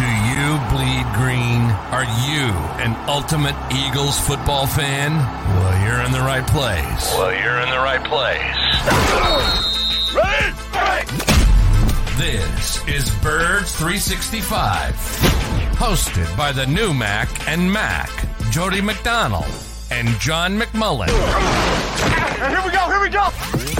Do you bleed green? Are you an ultimate Eagles football fan? Well, you're in the right place. Well, you're in the right place. Ready? This is Birds 365, hosted by the new Mac and Mac, Jody McDonald and John McMullen. And Here we go, here we go.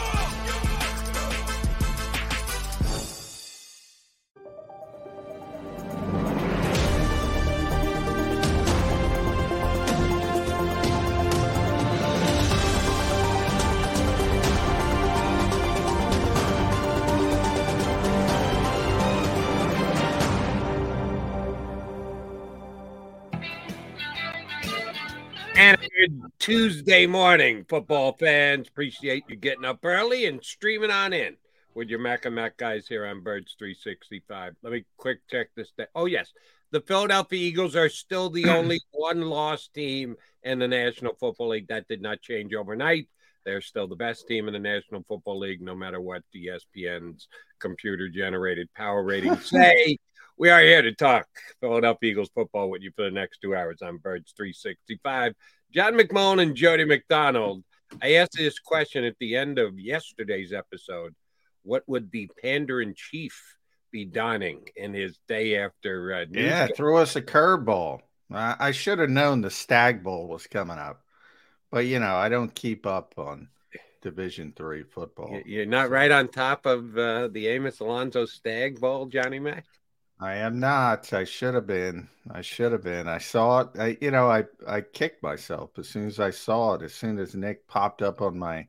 And Tuesday morning, football fans. Appreciate you getting up early and streaming on in with your Mac and Mac guys here on Birds 365. Let me quick check this. Day. Oh, yes. The Philadelphia Eagles are still the only one loss team in the National Football League. That did not change overnight. They're still the best team in the National Football League, no matter what the ESPN's computer generated power ratings say. We are here to talk Philadelphia Eagles football with you for the next two hours on Birds 365. John McMullen and Jody McDonald. I asked this question at the end of yesterday's episode. What would the pander in chief be donning in his day after? Uh, yeah, throw us a curveball. I, I should have known the Stagg Bowl was coming up, but you know I don't keep up on Division Three football. You're not so. right on top of uh, the Amos Alonzo Stagg Bowl, Johnny Mac. I am not. I should have been. I should have been. I saw it. I, you know, I I kicked myself as soon as I saw it. As soon as Nick popped up on my,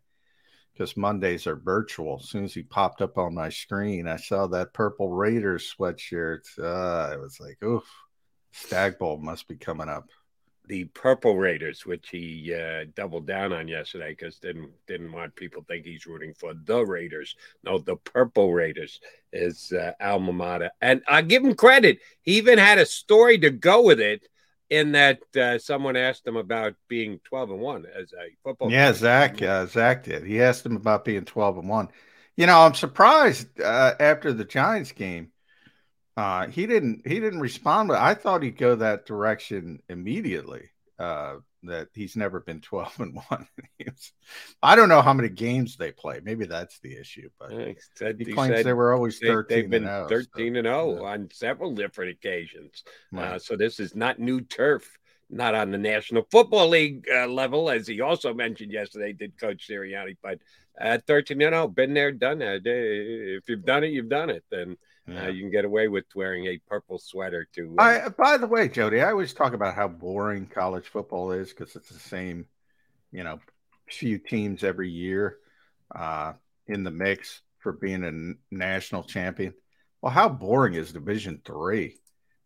because Mondays are virtual. As soon as he popped up on my screen, I saw that purple Raiders sweatshirt. Uh, I was like, oof, Stagg Bowl must be coming up the Purple Raiders, which he uh, doubled down on yesterday because didn't didn't want people think he's rooting for the Raiders. No, the Purple Raiders is uh, alma mater, and I give him credit. He even had a story to go with it. In that uh, someone asked him about being twelve and one as a football. Yeah, player. Zach. Uh, Zach did. He asked him about being twelve and one. You know, I'm surprised uh, after the Giants game uh, he didn't he didn't respond, but I thought he'd go that direction immediately. Uh, that he's never been 12 and 1. I don't know how many games they play. Maybe that's the issue, but he, said, he claims they were always 13 they, have been and 0, 13 so, and 0 yeah. on several different occasions. Uh, right. Uh, so this is not new turf, not on the National Football League uh, level, as he also mentioned yesterday, did Coach Sirianni, but at 13 and 0, been there, done that. If you've done it, you've done it. And yeah. Uh, you can get away with wearing a purple sweater too. Uh... I, by the way, Jody, I always talk about how boring college football is because it's the same, you know, few teams every year uh, in the mix for being a national champion. Well, how boring is Division Three?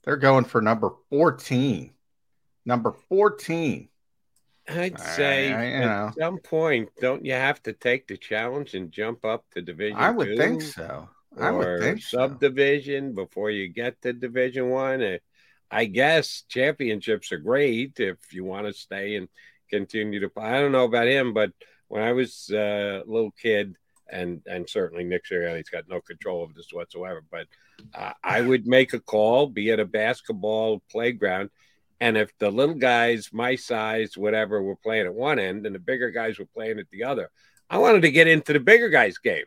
They're going for number fourteen. Number fourteen. I'd say I, at know. some point, don't you have to take the challenge and jump up to Division? I would two? think so. I would think subdivision so. before you get to Division One. Uh, I guess championships are great if you want to stay and continue to. I don't know about him, but when I was uh, a little kid, and and certainly Nick Sirianni's got no control of this whatsoever. But uh, I would make a call, be at a basketball playground, and if the little guys, my size, whatever, were playing at one end, and the bigger guys were playing at the other, I wanted to get into the bigger guys' game.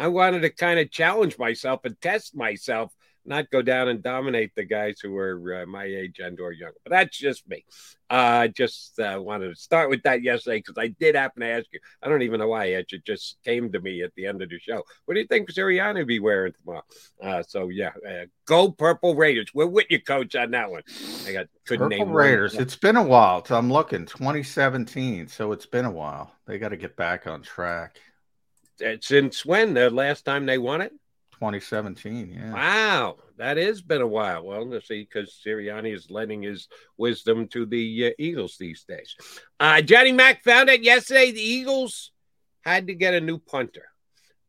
I wanted to kind of challenge myself and test myself not go down and dominate the guys who were uh, my age and or younger. But that's just me. I uh, just uh, wanted to start with that yesterday because I did happen to ask you. I don't even know why it just came to me at the end of the show. What do you think Sirianni will be wearing tomorrow? Uh, so yeah, uh, go Purple Raiders. We're with you, coach, on that one. I got couldn't Purple name Raiders. One. It's been a while. I'm looking 2017. So it's been a while. They got to get back on track. Since when? The last time they won it? 2017. Yeah. Wow, that has been a while. Well, let's see, because Sirianni is lending his wisdom to the uh, Eagles these days. Uh, Johnny Mack found out yesterday the Eagles had to get a new punter.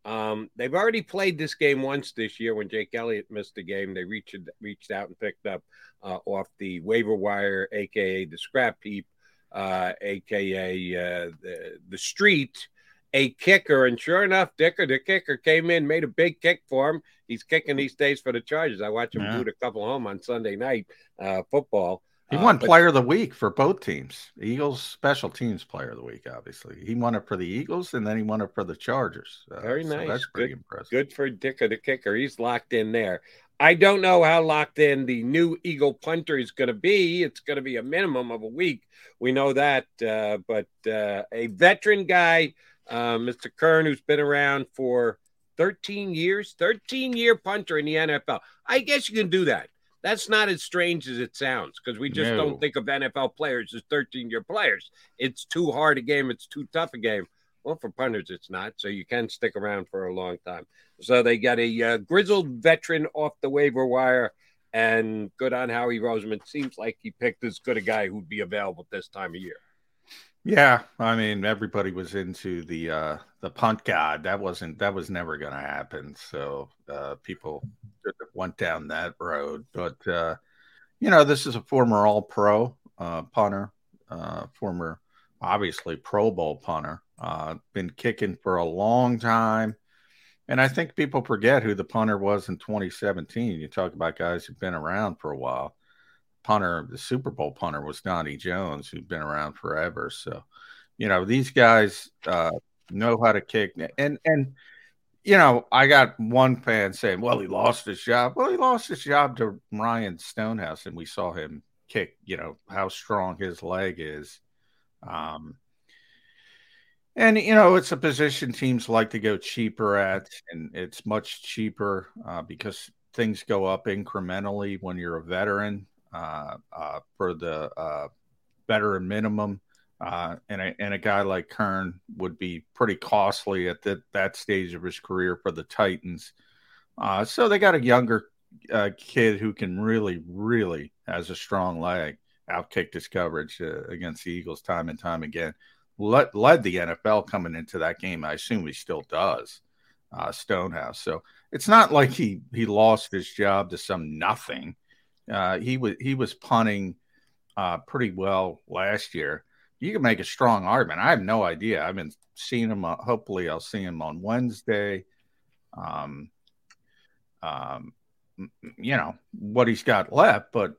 Um, they've already played this game once this year when Jake Elliott missed the game. They reached reached out and picked up uh, off the waiver wire, aka the scrap heap, uh, aka uh, the the street a kicker. And sure enough, Dicker, the kicker, came in, made a big kick for him. He's kicking these days for the Chargers. I watch him yeah. boot a couple home on Sunday night uh, football. He won uh, but, Player of the Week for both teams. Eagles Special Teams Player of the Week, obviously. He won it for the Eagles, and then he won it for the Chargers. Uh, very nice. So that's pretty good, impressive. Good for Dicker, the kicker. He's locked in there. I don't know how locked in the new Eagle punter is going to be. It's going to be a minimum of a week. We know that. Uh, but uh, a veteran guy – uh, Mr. Kern, who's been around for 13 years, 13 year punter in the NFL. I guess you can do that. That's not as strange as it sounds because we just no. don't think of NFL players as 13 year players. It's too hard a game, it's too tough a game. Well, for punters, it's not. So you can stick around for a long time. So they got a uh, grizzled veteran off the waiver wire. And good on Howie Roseman. Seems like he picked as good a guy who'd be available this time of year. Yeah, I mean everybody was into the uh the punt god. That wasn't that was never going to happen. So uh people went down that road. But uh you know, this is a former all pro uh punter, uh former obviously Pro Bowl punter. Uh been kicking for a long time. And I think people forget who the punter was in 2017. You talk about guys who've been around for a while punter, the Super Bowl punter was Donnie Jones, who'd been around forever. So, you know, these guys uh, know how to kick. And, and, you know, I got one fan saying, well, he lost his job. Well, he lost his job to Ryan Stonehouse, and we saw him kick, you know, how strong his leg is. Um, and, you know, it's a position teams like to go cheaper at, and it's much cheaper uh, because things go up incrementally when you're a veteran for the uh, veteran minimum. Uh, and, a, and a guy like Kern would be pretty costly at the, that stage of his career for the Titans. Uh, so they got a younger uh, kid who can really, really has a strong leg, outkicked his coverage against the Eagles time and time again. Led, led the NFL coming into that game. I assume he still does, Stonehouse. So it's not like he he lost his job to some nothing. Uh, he was he was punting uh, pretty well last year. You can make a strong argument. I have no idea. I've been seeing him. Uh, hopefully, I'll see him on Wednesday. Um, um, you know what he's got left, but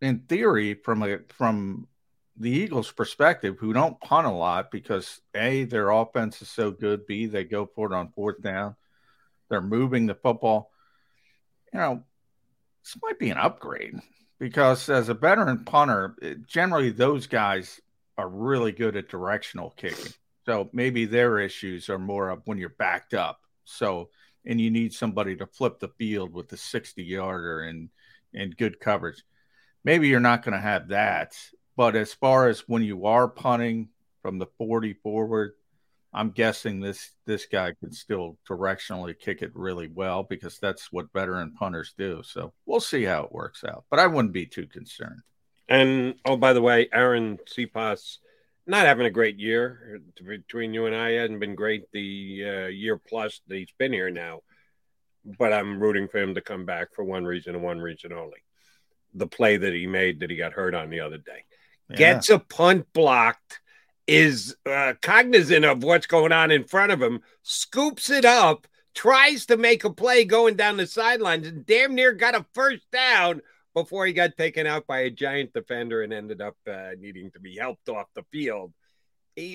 in theory, from a from the Eagles' perspective, who don't punt a lot because a their offense is so good, b they go for it on fourth down, they're moving the football. You know, this might be an upgrade because as a veteran punter, eh, generally those guys are really good at directional kicking. So maybe their issues are more of when you're backed up. So and you need somebody to flip the field with the 60 yarder and and good coverage. Maybe you're not going to have that. But as far as when you are punting from the 40 forward, I'm guessing this this guy can still directionally kick it really well because that's what veteran punters do. So we'll see how it works out. But I wouldn't be too concerned. And oh, by the way, Arryn Siposs not having a great year between you and I. Hasn't been great the uh, year plus that he's been here now. But I'm rooting for him to come back for one reason and one reason only: the play that he made that he got hurt on the other day. Yeah. Gets a punt blocked is uh, cognizant of what's going on in front of him, scoops it up, tries to make a play going down the sidelines, and damn near got a first down before he got taken out by a giant defender and ended up uh, needing to be helped off the field.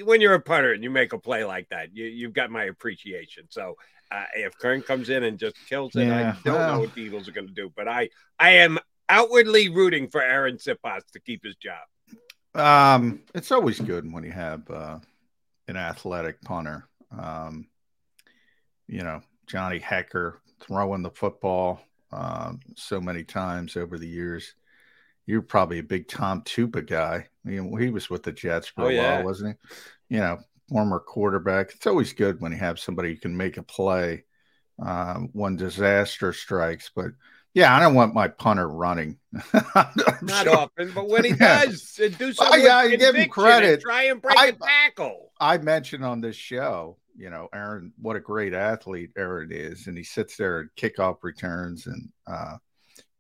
When you're a punter and you make a play like that, you, have got my appreciation. So uh, if Kern comes in and just kills it, yeah, I don't know what the Eagles are going to do. But I, I am outwardly rooting for Arryn Siposs to keep his job. Um, it's always good when you have uh, an athletic punter. Um, you know, Johnny Hekker throwing the football uh, so many times over the years. You're probably a big Tom Tupa guy. You know, he was with the Jets for oh, a yeah. while, wasn't he? You know, former quarterback. It's always good when you have somebody who can make a play uh, when disaster strikes. But yeah, I don't want my punter running. Not sure. often, but when he does, uh, do something. Oh, yeah, give him credit. try and break I, a tackle. I mentioned on this show, you know, Arryn, what a great athlete Arryn is, and he sits there and kickoff returns and, uh,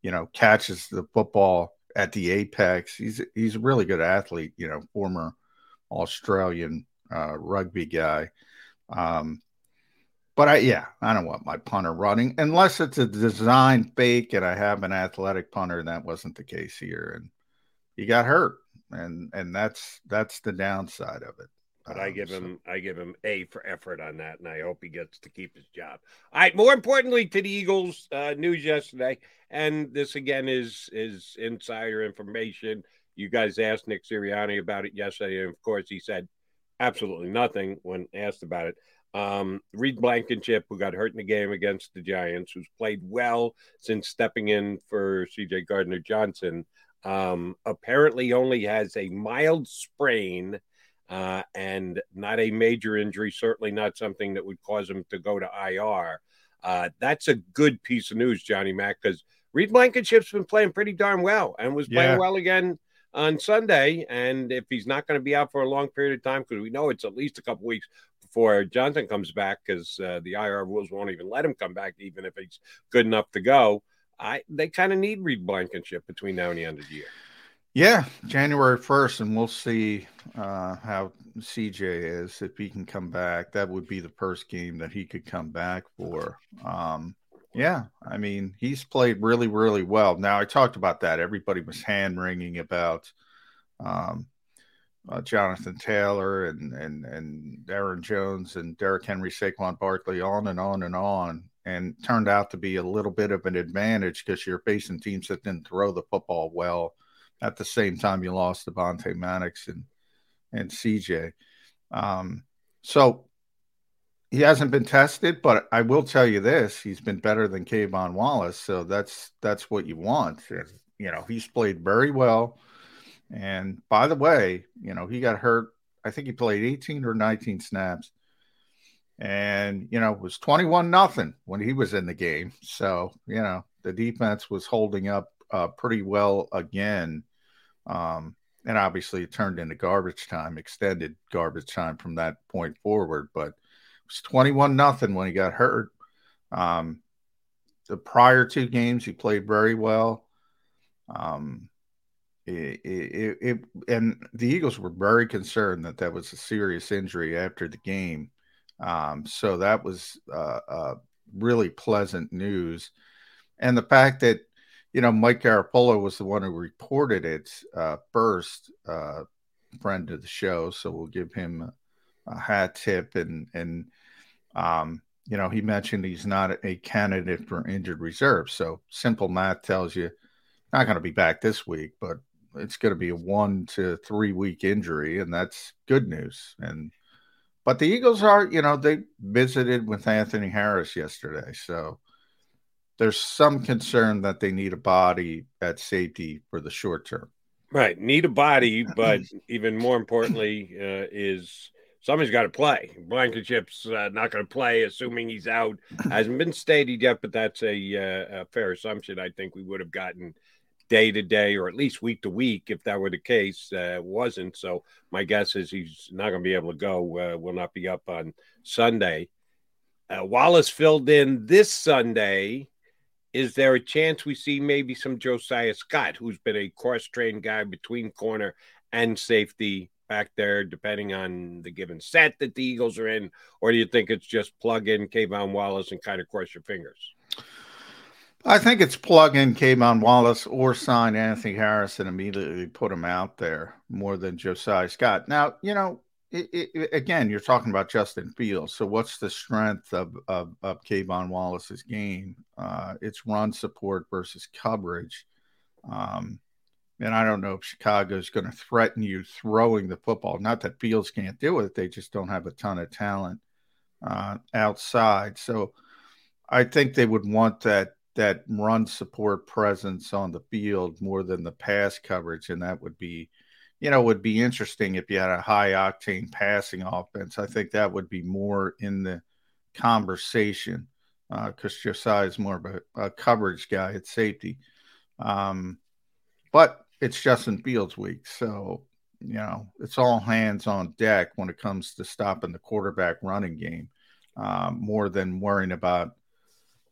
you know, catches the football at the apex. He's he's a really good athlete. You know, former Australian uh, rugby guy. Um, but I, yeah, I don't want my punter running unless it's a design fake and I have an athletic punter. And that wasn't the case here, and he got hurt, and and that's that's the downside of it. But um, I give him I give him a for effort on that, and I hope he gets to keep his job. All right. More importantly, to the Eagles uh, news yesterday, and this again is is insider information. You guys asked Nick Sirianni about it yesterday, and of course he said absolutely nothing when asked about it. Um, Reed Blankenship, who got hurt in the game against the Giants, who's played well since stepping in for CJ Gardner Johnson, um, apparently only has a mild sprain uh, and not a major injury, certainly not something that would cause him to go to IR. Uh, that's a good piece of news, Johnny Mack, because Reed Blankenship's been playing pretty darn well and was playing yeah. well again on Sunday. And if he's not going to be out for a long period of time, because we know it's at least a couple weeks before Johnson comes back, because uh, the IR rules won't even let him come back, even if he's good enough to go. I they kind of need Reed Blankenship between now and the end of the year. Yeah, January first, and we'll see uh, how CJ is if he can come back. That would be the first game that he could come back for. Um, yeah, I mean, he's played really, really well. Now, I talked about that. Everybody was hand wringing about um, uh, Jonathan Taylor and and and Aaron Jones and Derrick Henry, Saquon Barkley, on and on and on, and turned out to be a little bit of an advantage because you're facing teams that didn't throw the football well. At the same time, you lost Avonte Maddox and and CJ. Um, so he hasn't been tested, but I will tell you this: he's been better than K'Von Wallace, so that's that's what you want. You know, he's played very well. And by the way, you know, he got hurt. I think he played 18 or 19 snaps, and you know, it was 21 nothing when he was in the game. So you know, the defense was holding up uh, pretty well again. Um, and obviously, it turned into garbage time, extended garbage time from that point forward, but it was 21 nothing when he got hurt. Um, the prior two games, he played very well. Um, it, it, it, and the Eagles were very concerned that that was a serious injury after the game. Um, so that was uh, uh, really pleasant news. And the fact that, you know, Mike Garafolo was the one who reported it uh, first, uh, friend of the show. So we'll give him a hat tip and and um, you know he mentioned he's not a candidate for injured reserve. So simple math tells you not going to be back this week, but it's going to be a one to three week injury, and that's good news. And but the Eagles are, you know, they visited with Anthony Harris yesterday, so there's some concern that they need a body at safety for the short term. Right, need a body, but even more importantly, uh, is somebody's got to play. Blankenship's uh, not going to play, assuming he's out. Hasn't been stated yet, but that's a, uh, a, fair assumption. I think we would have gotten day to day or at least week to week if that were the case. Uh, wasn't so. My guess is he's not going to be able to go. Uh, will not be up on Sunday. Uh, Wallace filled in this Sunday. Is there a chance we see maybe some Josiah Scott, who's been a cross trained guy between corner and safety back there, depending on the given set that the Eagles are in, or do you think it's just plug in K'Von Wallace and kind of cross your fingers? I think it's plug in K'Von Wallace or sign Anthony Harris and immediately put him out there more than Josiah Scott. Now, you know, it, it, again, you're talking about Justin Fields. So, what's the strength of of, of K'Von Wallace's game? Uh, it's run support versus coverage. Um, and I don't know if Chicago is going to threaten you throwing the football. Not that Fields can't do it; they just don't have a ton of talent uh, outside. So, I think they would want that that run support presence on the field more than the pass coverage, and that would be you know, would be interesting if you had a high octane passing offense. I think that would be more in the conversation because uh, Josiah is more of a, a, coverage guy at safety. Um, but it's Justin Fields week. So, you know, it's all hands on deck when it comes to stopping the quarterback running game um, more than worrying about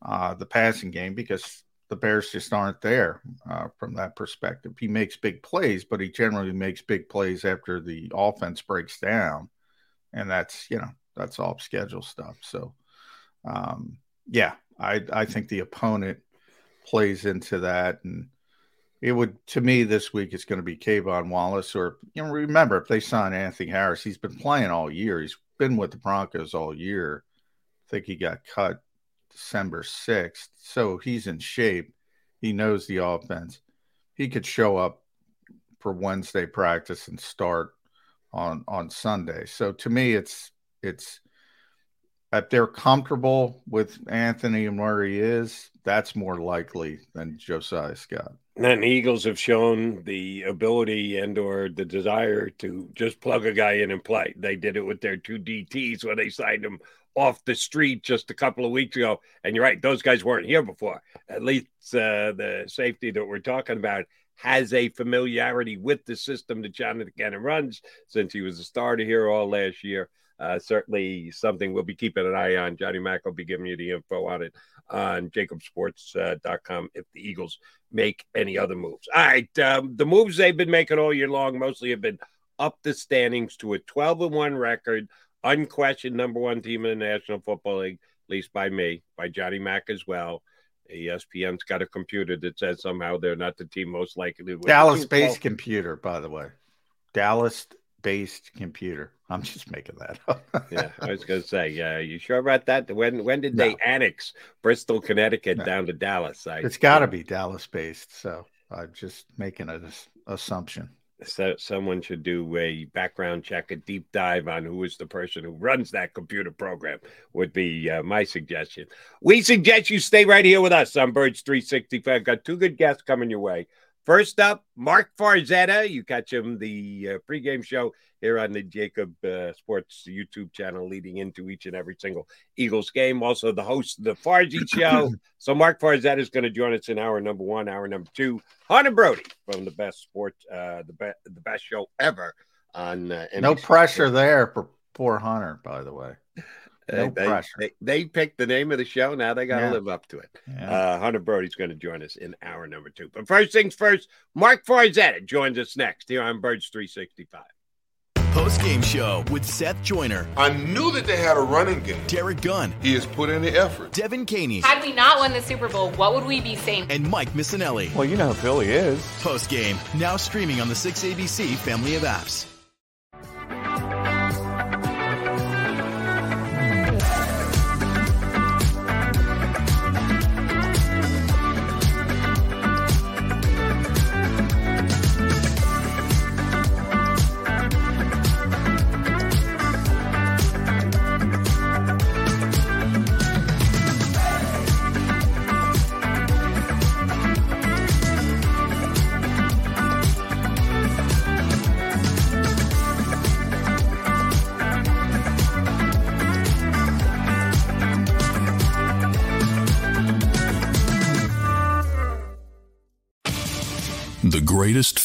uh, the passing game because the Bears just aren't there uh, from that perspective. He makes big plays, but he generally makes big plays after the offense breaks down, and that's you know that's off schedule stuff. So, um, yeah, I I think the opponent plays into that, and it would to me this week it's going to be K'Von Wallace, or you know remember if they sign Anthony Harris, he's been playing all year. He's been with the Broncos all year. I think he got cut December 6th. So he's in shape. He knows the offense. He could show up for Wednesday practice and start on on Sunday. So to me it's it's if they're comfortable with Anthony and where he is, that's more likely than Josiah Scott. And Eagles have shown the ability and or the desire to just plug a guy in and play. They did it with their two DTs when they signed him off the street just a couple of weeks ago. And you're right, those guys weren't here before. At least uh, the safety that we're talking about has a familiarity with the system that Jonathan Gannon runs since he was a starter here all last year. Uh, certainly something we'll be keeping an eye on. Johnny Mack will be giving you the info on it on jakibsports.com if the Eagles make any other moves. All right. Um, the moves they've been making all year long mostly have been up the standings to a 12 and 1 record unquestioned number one team in the National Football League, at least by me, by Johnny Mack as well. ESPN's got a computer that says somehow they're not the team most likely to win. Dallas based computer, by the way. Dallas based computer. I'm just making that up. yeah, I was going to say, yeah, you sure about that? When when did no. they annex Bristol, Connecticut no. down to Dallas? I, it's got to be Dallas based. So I'm just making an assumption so someone should do a background check, a deep dive on who is the person who runs that computer program. Would be uh, my suggestion. We suggest you stay right here with us on Birds 365. Got two good guests coming your way. First up, Mark Farzetta. You catch him the uh, pregame show here on the JAKIB uh, Sports YouTube channel, leading into each and every single Eagles game. Also, the host of the Farzy Show. so, Mark Farzetta is going to join us in hour number one, hour number two. Hunter Brody from the best sports, uh, the best, the best show ever on. Uh, no pressure there for poor Hunter, by the way. No they, pressure. They, they, picked the name of the show. Now they got to yeah. live up to it. Yeah. Uh, Hunter Brody's going to join us in hour number two. But first things first, Mark Farzetta joins us next here on Birds 365. Post game show with Seth Joyner. I knew that they had a running game. Derek Gunn. He has put in the effort. Devin Caney. Had we not won the Super Bowl, what would we be saying? And Mike Missanelli. Well, you know who Philly is. Post game, now streaming on the 6ABC family of apps.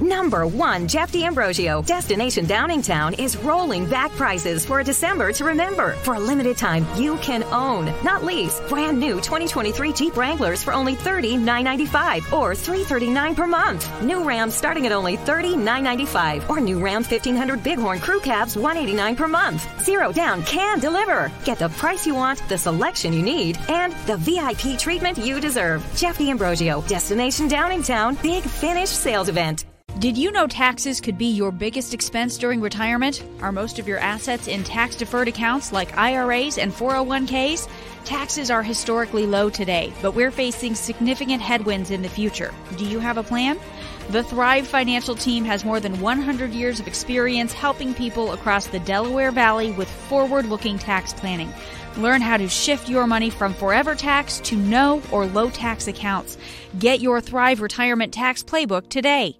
Number one, Jeff D'Ambrosio. Destination Downingtown is rolling back prices for a December to remember. For a limited time, you can own, not lease, brand new 2023 Jeep Wranglers for only $30,995 or 339 per month. New Ram starting at only $30,995 or new Ram 1500 Bighorn Crew Cabs 189 per month. Zero down can deliver. Get the price you want, the selection you need, and the VIP treatment you deserve. Jeff D'Ambrosio, Destination Downingtown, Big Finish Sales Event. Did you know taxes could be your biggest expense during retirement? Are most of your assets in tax deferred accounts like IRAs and 401ks? Taxes are historically low today, but we're facing significant headwinds in the future. Do you have a plan? The Thrive Financial Team has more than 100 years of experience helping people across the Delaware Valley with forward looking tax planning. Learn how to shift your money from forever tax to no or low tax accounts. Get your Thrive Retirement Tax Playbook today.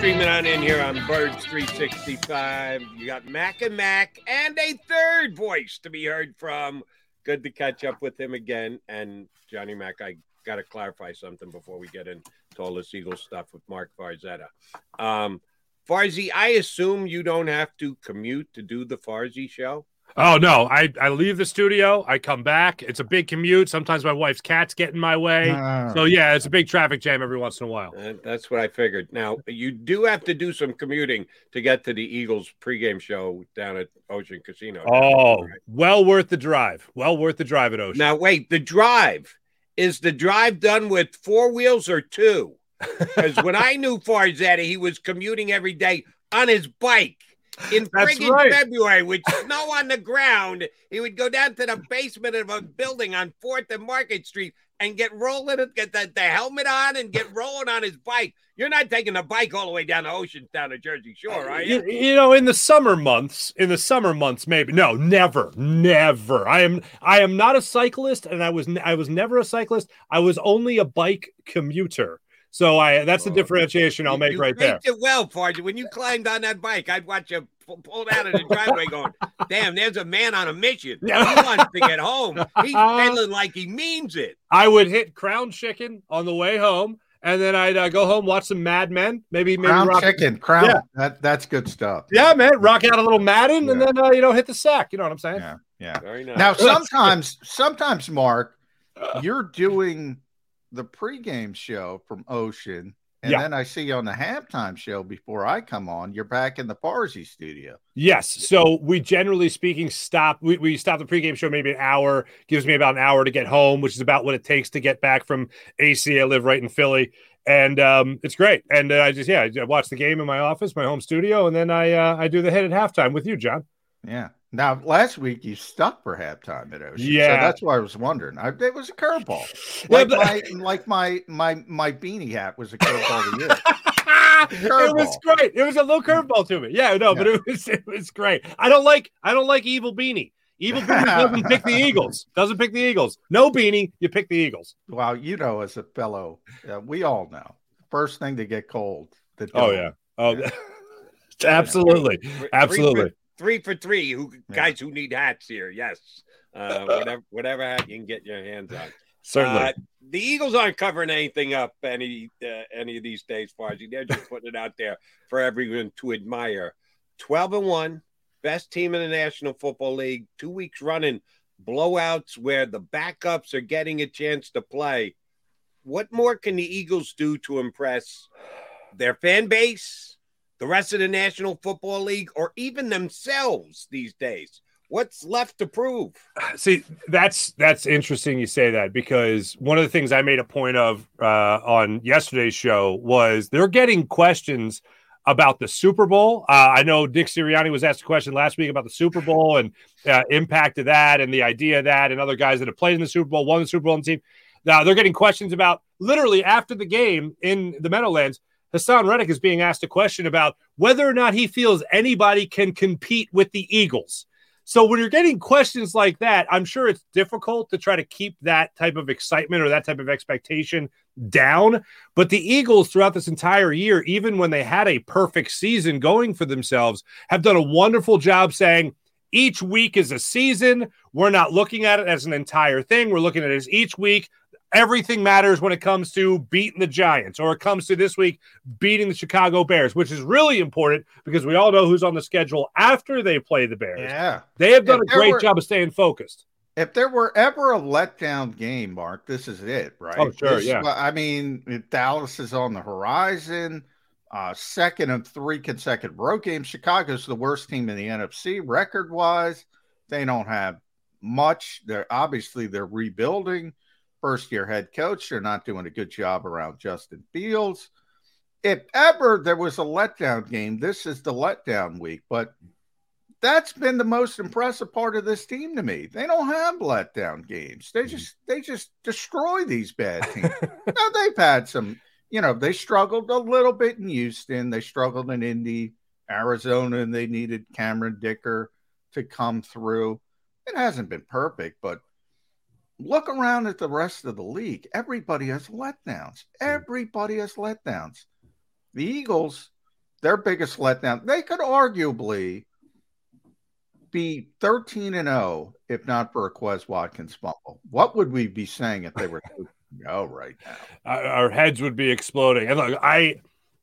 Streaming on in here on Birds 365. You got Mac and Mac and a third voice to be heard from. Good to catch up with him again. And Johnny Mac, I got to clarify something before we get into all this Eagle stuff with Mark Farzetta. Um, Farzy, I assume you don't have to commute to do the Farzy show. Oh no, I, I leave the studio, I come back. It's a big commute. Sometimes my wife's cat's get in my way. Ah. So yeah, it's a big traffic jam every once in a while. Uh, that's what I figured. Now you do have to do some commuting to get to the Eagles pregame show down at Ocean Casino. Oh, well worth the drive. Well worth the drive at Ocean. Now wait, the drive is the drive done with four wheels or two? Because when I knew Farzetta, he was commuting every day on his bike. In friggin' right. February, with snow on the ground, he would go down to the basement of a building on Fourth and Market Street and get rolling, get the, the helmet on, and get rolling on his bike. You're not taking the bike all the way down the ocean, down to Jersey Shore, are you? You, you know, in the summer months, in the summer months, maybe no, never, never. I am, I am not a cyclist, and I was, I was never a cyclist. I was only a bike commuter. So I, that's the differentiation I'll make you right there. rigged it well, Farge. When you climbed on that bike, I'd watch you pull, pull out of the driveway going, damn, there's a man on a mission. He wants to get home. He's feeling like he means it. I would hit Crown Chicken on the way home, and then I'd uh, go home, watch some Mad Men, maybe maybe Crown rock, chicken, crown. Yeah. That that's good stuff. Yeah, man, rock out a little Madden, and then uh, you know hit the sack. You know what I'm saying? Yeah, yeah. Very nice. Now sometimes, sometimes Mark, you're doing the pregame show from Ocean, and Yeah. then I see you on the halftime show before I come on. You're back in the Farzy studio. Yes. So we generally speaking stop. We, we stop the pregame show maybe an hour. Gives me about an hour to get home, which is about what it takes to get back from AC. I live right in Philly, and um, it's great. And uh, I just yeah, I watch the game in my office, my home studio, and then I uh, I do the hit at halftime with you, John. Yeah. Now last week you stuck for halftime at Ocean. Yeah. So that's why I was wondering. I, it was a curveball. Yeah, Like but- my like my my my beanie hat was a curveball to you. It was great. It was a little curveball to me. Yeah, no, but it was it was great. I don't like I don't like evil beanie. Evil beanie doesn't pick the Eagles. Doesn't pick the Eagles. No beanie, you pick the Eagles. Well, you know, as a fellow, uh, we all know first thing to get cold. The Oh yeah. Oh, absolutely, absolutely. Three for, three for three. Who guys who need hats here? Yes. Uh, whatever whatever hat you can get your hands on. Certainly. Uh, the Eagles aren't covering anything up any uh, any of these days, Farzy. They're just putting it out there for everyone to admire. Twelve and one, best team in the National Football League. Two weeks running blowouts where the backups are getting a chance to play. What more can the Eagles do to impress their fan base, the rest of the National Football League, or even themselves these days? What's left to prove? See, that's that's interesting you say that because one of the things I made a point of uh, on yesterday's show was they're getting questions about the Super Bowl. Uh, I know Dick Sirianni was asked a question last week about the Super Bowl and uh, impact of that and the idea of that and other guys that have played in the Super Bowl, won the Super Bowl on the team. Now they're getting questions about literally after the game in the Meadowlands. Haason Reddick is being asked a question about whether or not he feels anybody can compete with the Eagles. So when you're getting questions like that, I'm sure it's difficult to try to keep that type of excitement or that type of expectation down. But the Eagles throughout this entire year, even when they had a perfect season going for themselves, have done a wonderful job saying, each week is a season. We're not looking at it as an entire thing. We're looking at it as each week everything matters when it comes to beating the Giants or it comes to this week beating the Chicago Bears, which is really important because we all know who's on the schedule after they play the Bears. Yeah. They have done If a great were- job of staying focused. If there were ever a letdown game, Mark, this is it, right? Oh, sure, This- yeah. I mean, Dallas is on the horizon. Uh, second of three consecutive road games. Chicago's the worst team in the NFC record wise. They don't have much. They're obviously they're rebuilding. First year head coach. They're not doing a good job around Justin Fields. If ever there was a letdown game, this is the letdown week. But that's been the most impressive part of this team to me. They don't have letdown games. They mm-hmm. just they just destroy these bad teams. now they've had some, you know, they struggled a little bit in Houston. They struggled in Indy, Arizona, and they needed Cameron Dicker to come through. It hasn't been perfect, but look around at the rest of the league. Everybody has letdowns. Everybody has letdowns. The Eagles, their biggest letdown, they could arguably be 13 and 0 if not for a Quez Watkins fumble. What would we be saying if they were 13 0 right now? Our, our heads would be exploding. And look, I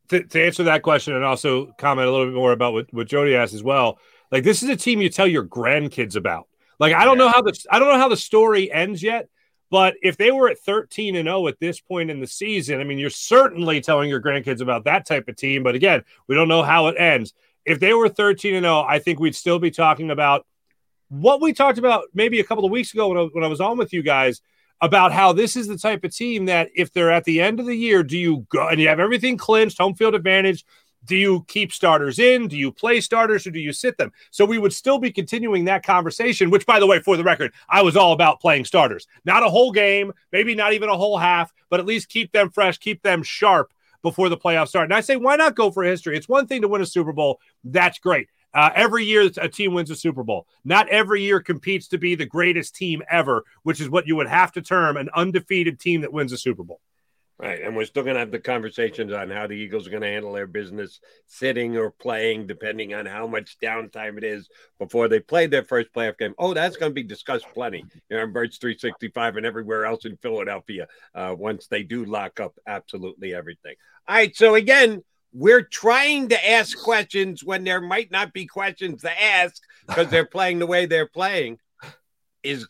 to, to answer that question and also comment a little bit more about what, what Jody asked as well. Like this is a team you tell your grandkids about. Like I don't know how the I don't know how the story ends yet, but if they were at 13 and 0 at this point in the season, I mean, you're certainly telling your grandkids about that type of team. But again, we don't know how it ends. If they were 13 and 0, I think we'd still be talking about what we talked about maybe a couple of weeks ago when I, when I was on with you guys about how this is the type of team that if they're at the end of the year, do you go and you have everything clinched, home field advantage? Do you keep starters in? Do you play starters or do you sit them? So we would still be continuing that conversation, which, by the way, for the record, I was all about playing starters. Not a whole game, maybe not even a whole half, but at least keep them fresh, keep them sharp before the playoffs start. And I say, why not go for history? It's one thing to win a Super Bowl. That's great. Uh, every year a team wins a Super Bowl. Not every year competes to be the greatest team ever, which is what you would have to term an undefeated team that wins a Super Bowl. Right. And we're still going to have the conversations on how the Eagles are going to handle their business sitting or playing, depending on how much downtime it is before they play their first playoff game. Oh, that's going to be discussed plenty know, on Birds 365 and everywhere else in Philadelphia uh, once they do lock up absolutely everything. All right. So, again, we're trying to ask questions when there might not be questions to ask because they're playing the way they're playing. Is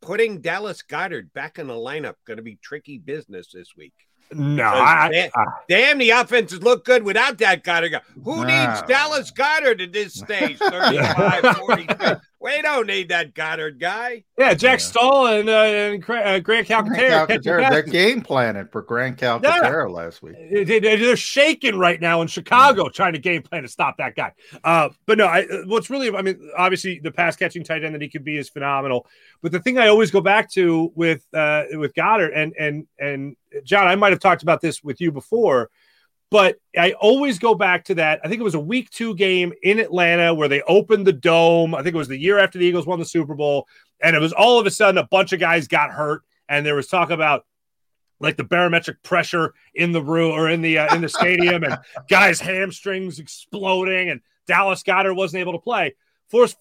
putting Dallas Goedert back in the lineup going to be tricky business this week? No, I, damn, I, damn, the offenses look good without that Goedert. guy. Who needs Dallas Goedert at this stage? 35, 46. We don't need that Goedert guy. yeah, Jack Stoll and, uh, and Gra- uh, Grant Calcaterra. Grant Calcaterra, they're game planning for Grant Calcaterra last week. They- they- They're shaking right now in Chicago, trying to game plan to stop that guy. Uh, but no, I, what's really, I mean, obviously the pass catching tight end that he could be is phenomenal. But the thing I always go back to with uh, with Goedert and and and John, I might have talked about this with you before, but I always go back to that. I think it was a week two game in Atlanta where they opened the dome. I think it was the year after the Eagles won the Super Bowl, and it was all of a sudden a bunch of guys got hurt, and there was talk about like the barometric pressure in the room or in the uh, in the stadium, and guys' hamstrings exploding, and Dallas Goedert wasn't able to play.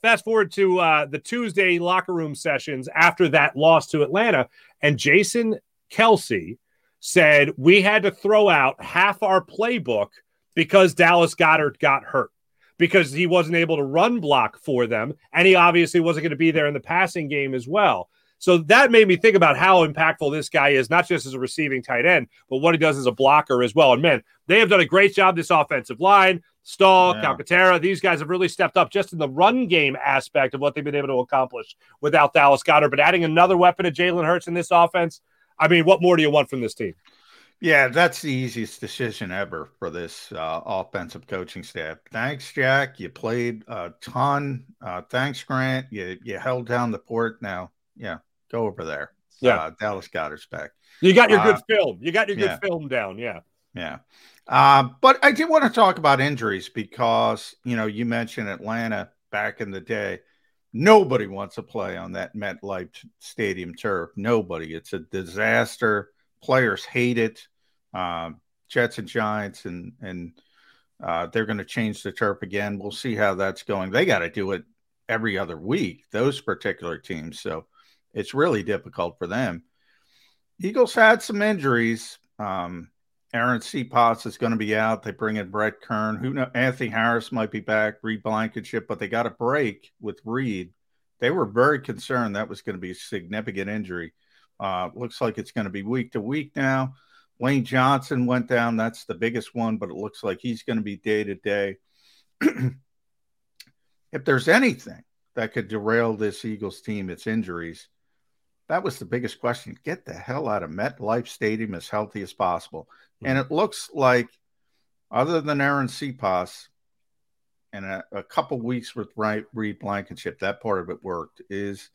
Fast forward to uh, the Tuesday locker room sessions after that loss to Atlanta, and Jason Kelce said we had to throw out half our playbook because Dallas Goedert got hurt because he wasn't able to run block for them, and he obviously wasn't going to be there in the passing game as well. So that made me think about how impactful this guy is, not just as a receiving tight end, but what he does as a blocker as well. And man, they have done a great job this offensive line. Stoll, Yeah. Calcaterra, these guys have really stepped up just in the run game aspect of what they've been able to accomplish without Dallas Goedert. But adding another weapon to Jalen Hurts in this offense, I mean, what more do you want from this team? Yeah, that's the easiest decision ever for this uh, offensive coaching staff. Thanks, Jack. You played a ton. Uh, thanks, Grant. You you held down the port. Now, yeah, go over there. Yeah. uh, Dallas Goedert's back. You got your Uh, good film. You got your good yeah. film down. Yeah. Yeah. Uh, but I did want to talk about injuries because, you know, you mentioned Atlanta back in the day. Nobody wants to play on that MetLife Stadium turf. Nobody. It's a disaster. Players hate it. Um, Jets and Giants, and and uh, they're going to change the turf again. We'll see how that's going. They got to do it every other week. Those particular teams, so it's really difficult for them. Eagles had some injuries. Um, Arryn Siposs is going to be out. They bring in Brett Kern. Who know? Anthony Harris might be back. Reed Blankenship, but they got a break with Reed. They were very concerned that was going to be a significant injury. Uh, looks like it's going to be week to week now. Lane Johnson went down. That's the biggest one, but it looks like he's going to be day to day. If there's anything that could derail this Eagles team, it's injuries. That was the biggest question. Get the hell out of MetLife Stadium as healthy as possible. And it looks like, other than Arryn Siposs and a, a couple weeks with right, Reed Blankenship, that part of it worked, is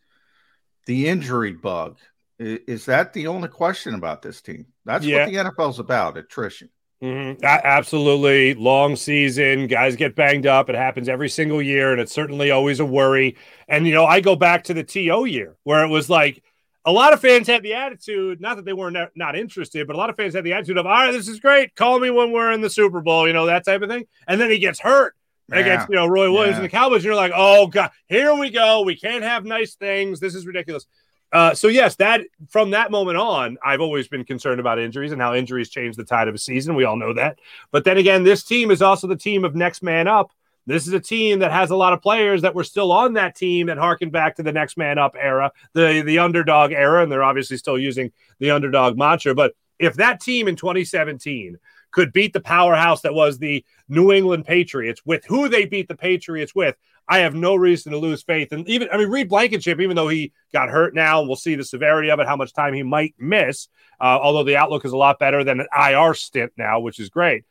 the injury bug. I- Is that the only question about this team? That's Yeah. what the NFL's about attrition. Mhm. Absolutely. Long season. Guys get banged up. It happens every single year, and it's certainly always a worry. And, you know, I go back to the TO year where it was like a lot of fans had the attitude, not that they were not, not interested, but a lot of fans had the attitude of, all right, this is great. Call me when we're in the Super Bowl, you know, that type of thing. And then he gets hurt against, you know, Roy Williams and the Cowboys. And you're like, oh, God, here we go. We can't have nice things. This is ridiculous. Uh, so yes, that from that moment on, I've always been concerned about injuries and how injuries change the tide of a season. We all know that. But then again, this team is also the team of next man up. This is a team that has a lot of players that were still on that team that harken back to the next man up era, the the underdog era, and they're obviously still using the underdog mantra. But if that team in 2017 could beat the powerhouse that was the New England Patriots with who they beat the Patriots with, I have no reason to lose faith. And even, I mean, Reed Blankenship, even though he got hurt now, we'll see the severity of it, how much time he might miss, uh, although the outlook is a lot better than an IR stint now, which is great.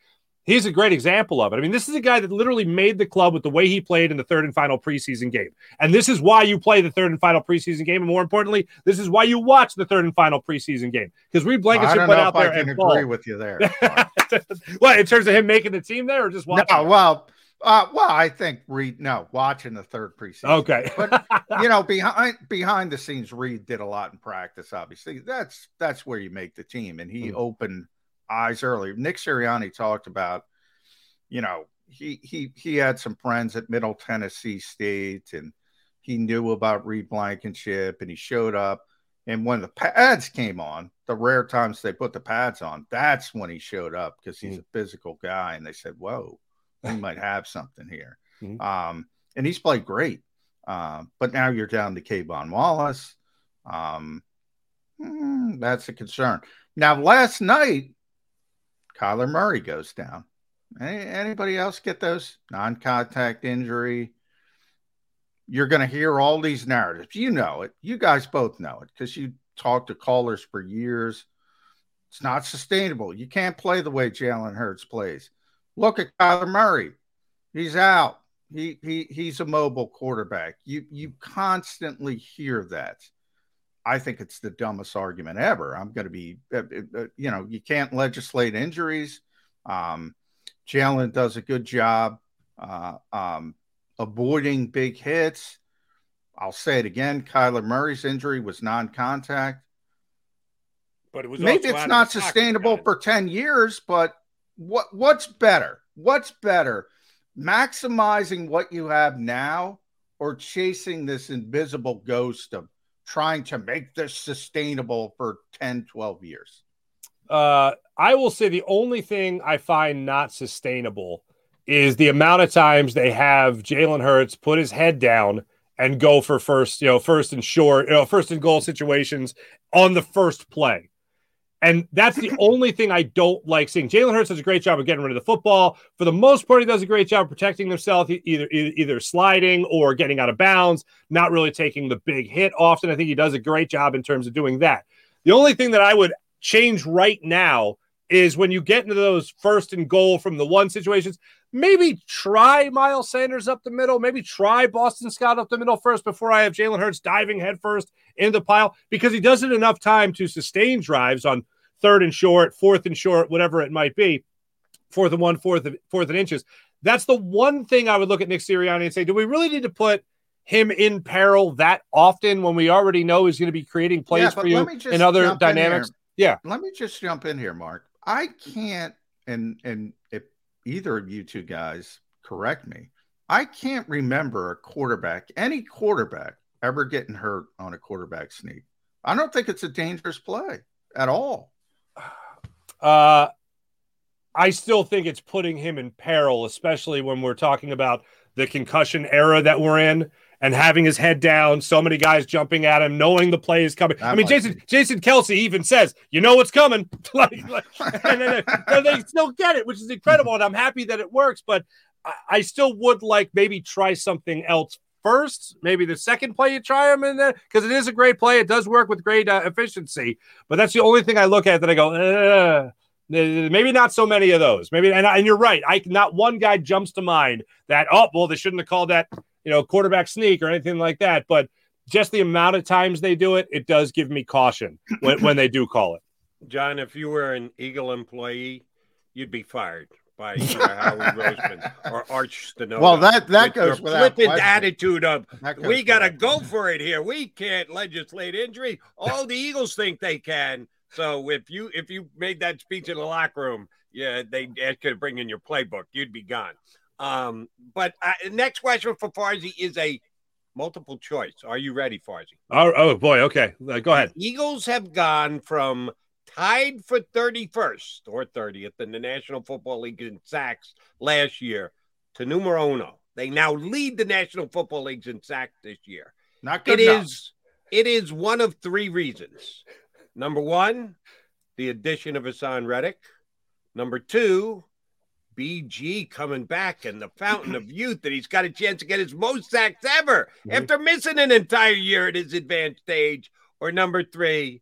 He's a great example of it. I mean, this is a guy that literally made the club with the way he played in the third and final preseason game. And this is why you play the third and final preseason game. And more importantly, this is why you watch the third and final preseason game. Because Reed Blankenship don't went out if I can and agree with you there. well, in terms of him making the team there or just watching? No, well, uh, well, I think Reed. No, watching the third preseason. Okay. but you know, behind behind the scenes, Reed did a lot in practice. Obviously, that's that's where you make the team, and he opened eyes early. Nick Sirianni talked about, you know, he he he had some friends at Middle Tennessee State, and he knew about Reed Blankenship, and he showed up. And when the pads came on, the rare times they put the pads on, that's when he showed up because he's a physical guy. And they said, "Whoa, we might have something here." Um, and he's played great. Um, but now you're down to K'Von Wallace. Um, mm, that's a concern. Now, last night, Kyler Murray goes down. Any, anybody else get those non-contact injury? You're going to hear all these narratives. You know it. You guys both know it because you talk to callers for years. It's not sustainable. You can't play the way Jalen Hurts plays. Look at Kyler Murray. He's out. He he he's a mobile quarterback. You you constantly hear that. I think it's the dumbest argument ever. I'm going to be, uh, uh, you know, you can't legislate injuries. Um, Jalen does a good job uh, um, avoiding big hits. I'll say it again: Kyler Murray's injury was non-contact. But it was Maybe it's not pocket, sustainable for 10 years, but what what's better? What's better? Maximizing what you have now or chasing this invisible ghost of trying to make this sustainable for 10, 12 years? Uh, I will say the only thing I find not sustainable is the amount of times they have Jalen Hurts put his head down and go for first, you know, first and short, you know, first and goal situations on the first play. And that's the only thing I don't like seeing. Jalen Hurts does a great job of getting rid of the football. For the most part, he does a great job protecting himself, either, either either sliding or getting out of bounds, not really taking the big hit often. I think he does a great job in terms of doing that. The only thing that I would change right now is when you get into those first and goal from the one situations, maybe try Miles Sanders up the middle, maybe try Boston Scott up the middle first before I have Jalen Hurts diving headfirst into the pile because he does it enough time to sustain drives on third and short, fourth and short, whatever it might be, fourth and one, fourth and fourth and inches. That's the one thing I would look at Nick Sirianni and say, do we really need to put him in peril that often when we already know he's going to be creating plays yeah, for you and other dynamics? Yeah. Let me just jump in here, Mark. I can't, and and if either of you two guys correct me, I can't remember a quarterback, any quarterback, ever getting hurt on a quarterback sneak. I don't think it's a dangerous play at all. Uh, I still think it's putting him in peril, especially when we're talking about the concussion era that we're in and having his head down, so many guys jumping at him, knowing the play is coming. That I mean, Jason be. Jason Kelce even says, "You know what's coming," like, like, and then they, they still get it, which is incredible, and I'm happy that it works. But I, I still would like maybe try something else first. Maybe the second play you try him in there because it is a great play. It does work with great uh, efficiency. But that's the only thing I look at that I go. Maybe not so many of those. Maybe, and, and you're right. I not one guy jumps to mind that oh well they shouldn't have called that you know, quarterback sneak or anything like that. But just the amount of times they do it, it does give me caution when, when they do call it. John, if you were an Eagle employee, you'd be fired by uh, Howard Roseman or Arch Stenoda. Well, that that goes with flippant attitude of we got to go for it here. We can't legislate injury. All the Eagles think they can. So if you if you made that speech in the locker room, yeah, they ask you to bring in your playbook, you'd be gone. Um, but uh, next question for Farzy is a multiple choice. Are you ready, Farzy? Oh, oh boy. Okay. Uh, go ahead. The Eagles have gone from tied for 31st or 30th in the National Football League in sacks last year to numero uno. They now lead the National Football League in sacks this year. Not good It enough. is. It is one of three reasons. Number one, the addition of Haason Reddick. Number two, BG coming back and the fountain of youth that he's got a chance to get his most sacks ever mm-hmm. after missing an entire year at his advanced age. Or number three,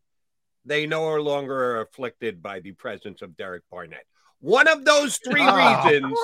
they no longer are afflicted by the presence of Derek Barnett. One of those three oh, reasons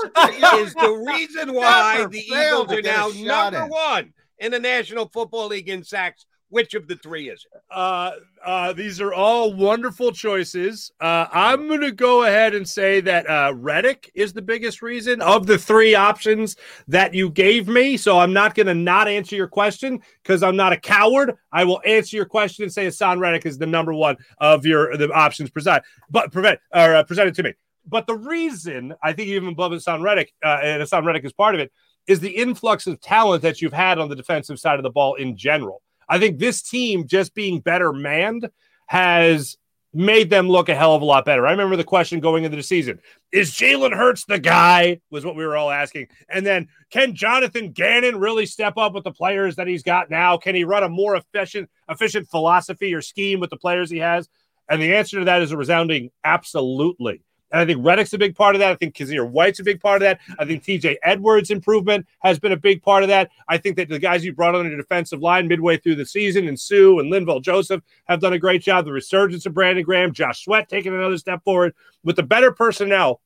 is the reason why the Eagles are now number one in the National Football League in sacks which of the three is it? Uh, uh, these are all wonderful choices. Uh, I'm going to go ahead and say that uh, Reddick is the biggest reason of the three options that you gave me. So I'm not going to not answer your question because I'm not a coward. I will answer your question and say Haason Reddick is the number one of your the options presented, but prevent or uh, presented to me. But the reason I think even above Haason Reddick uh, and Haason Reddick is part of it is the influx of talent that you've had on the defensive side of the ball in general. I think this team just being better manned has made them look a hell of a lot better. I remember the question going into the season Is Jalen Hurts the guy? Was what we were all asking. And then, can Jonathan Gannon really step up with the players that he's got now? Can he run a more efficient, efficient philosophy or scheme with the players he has? And the answer to that is a resounding absolutely. And I think Reddick's a big part of that. I think Kyzir White's a big part of that. I think TJ Edwards' improvement has been a big part of that. I think that the guys you brought on the defensive line midway through the season, and Suh and Linval Joseph, have done a great job. The resurgence of Brandon Graham, Josh Sweat taking another step forward with the better personnel.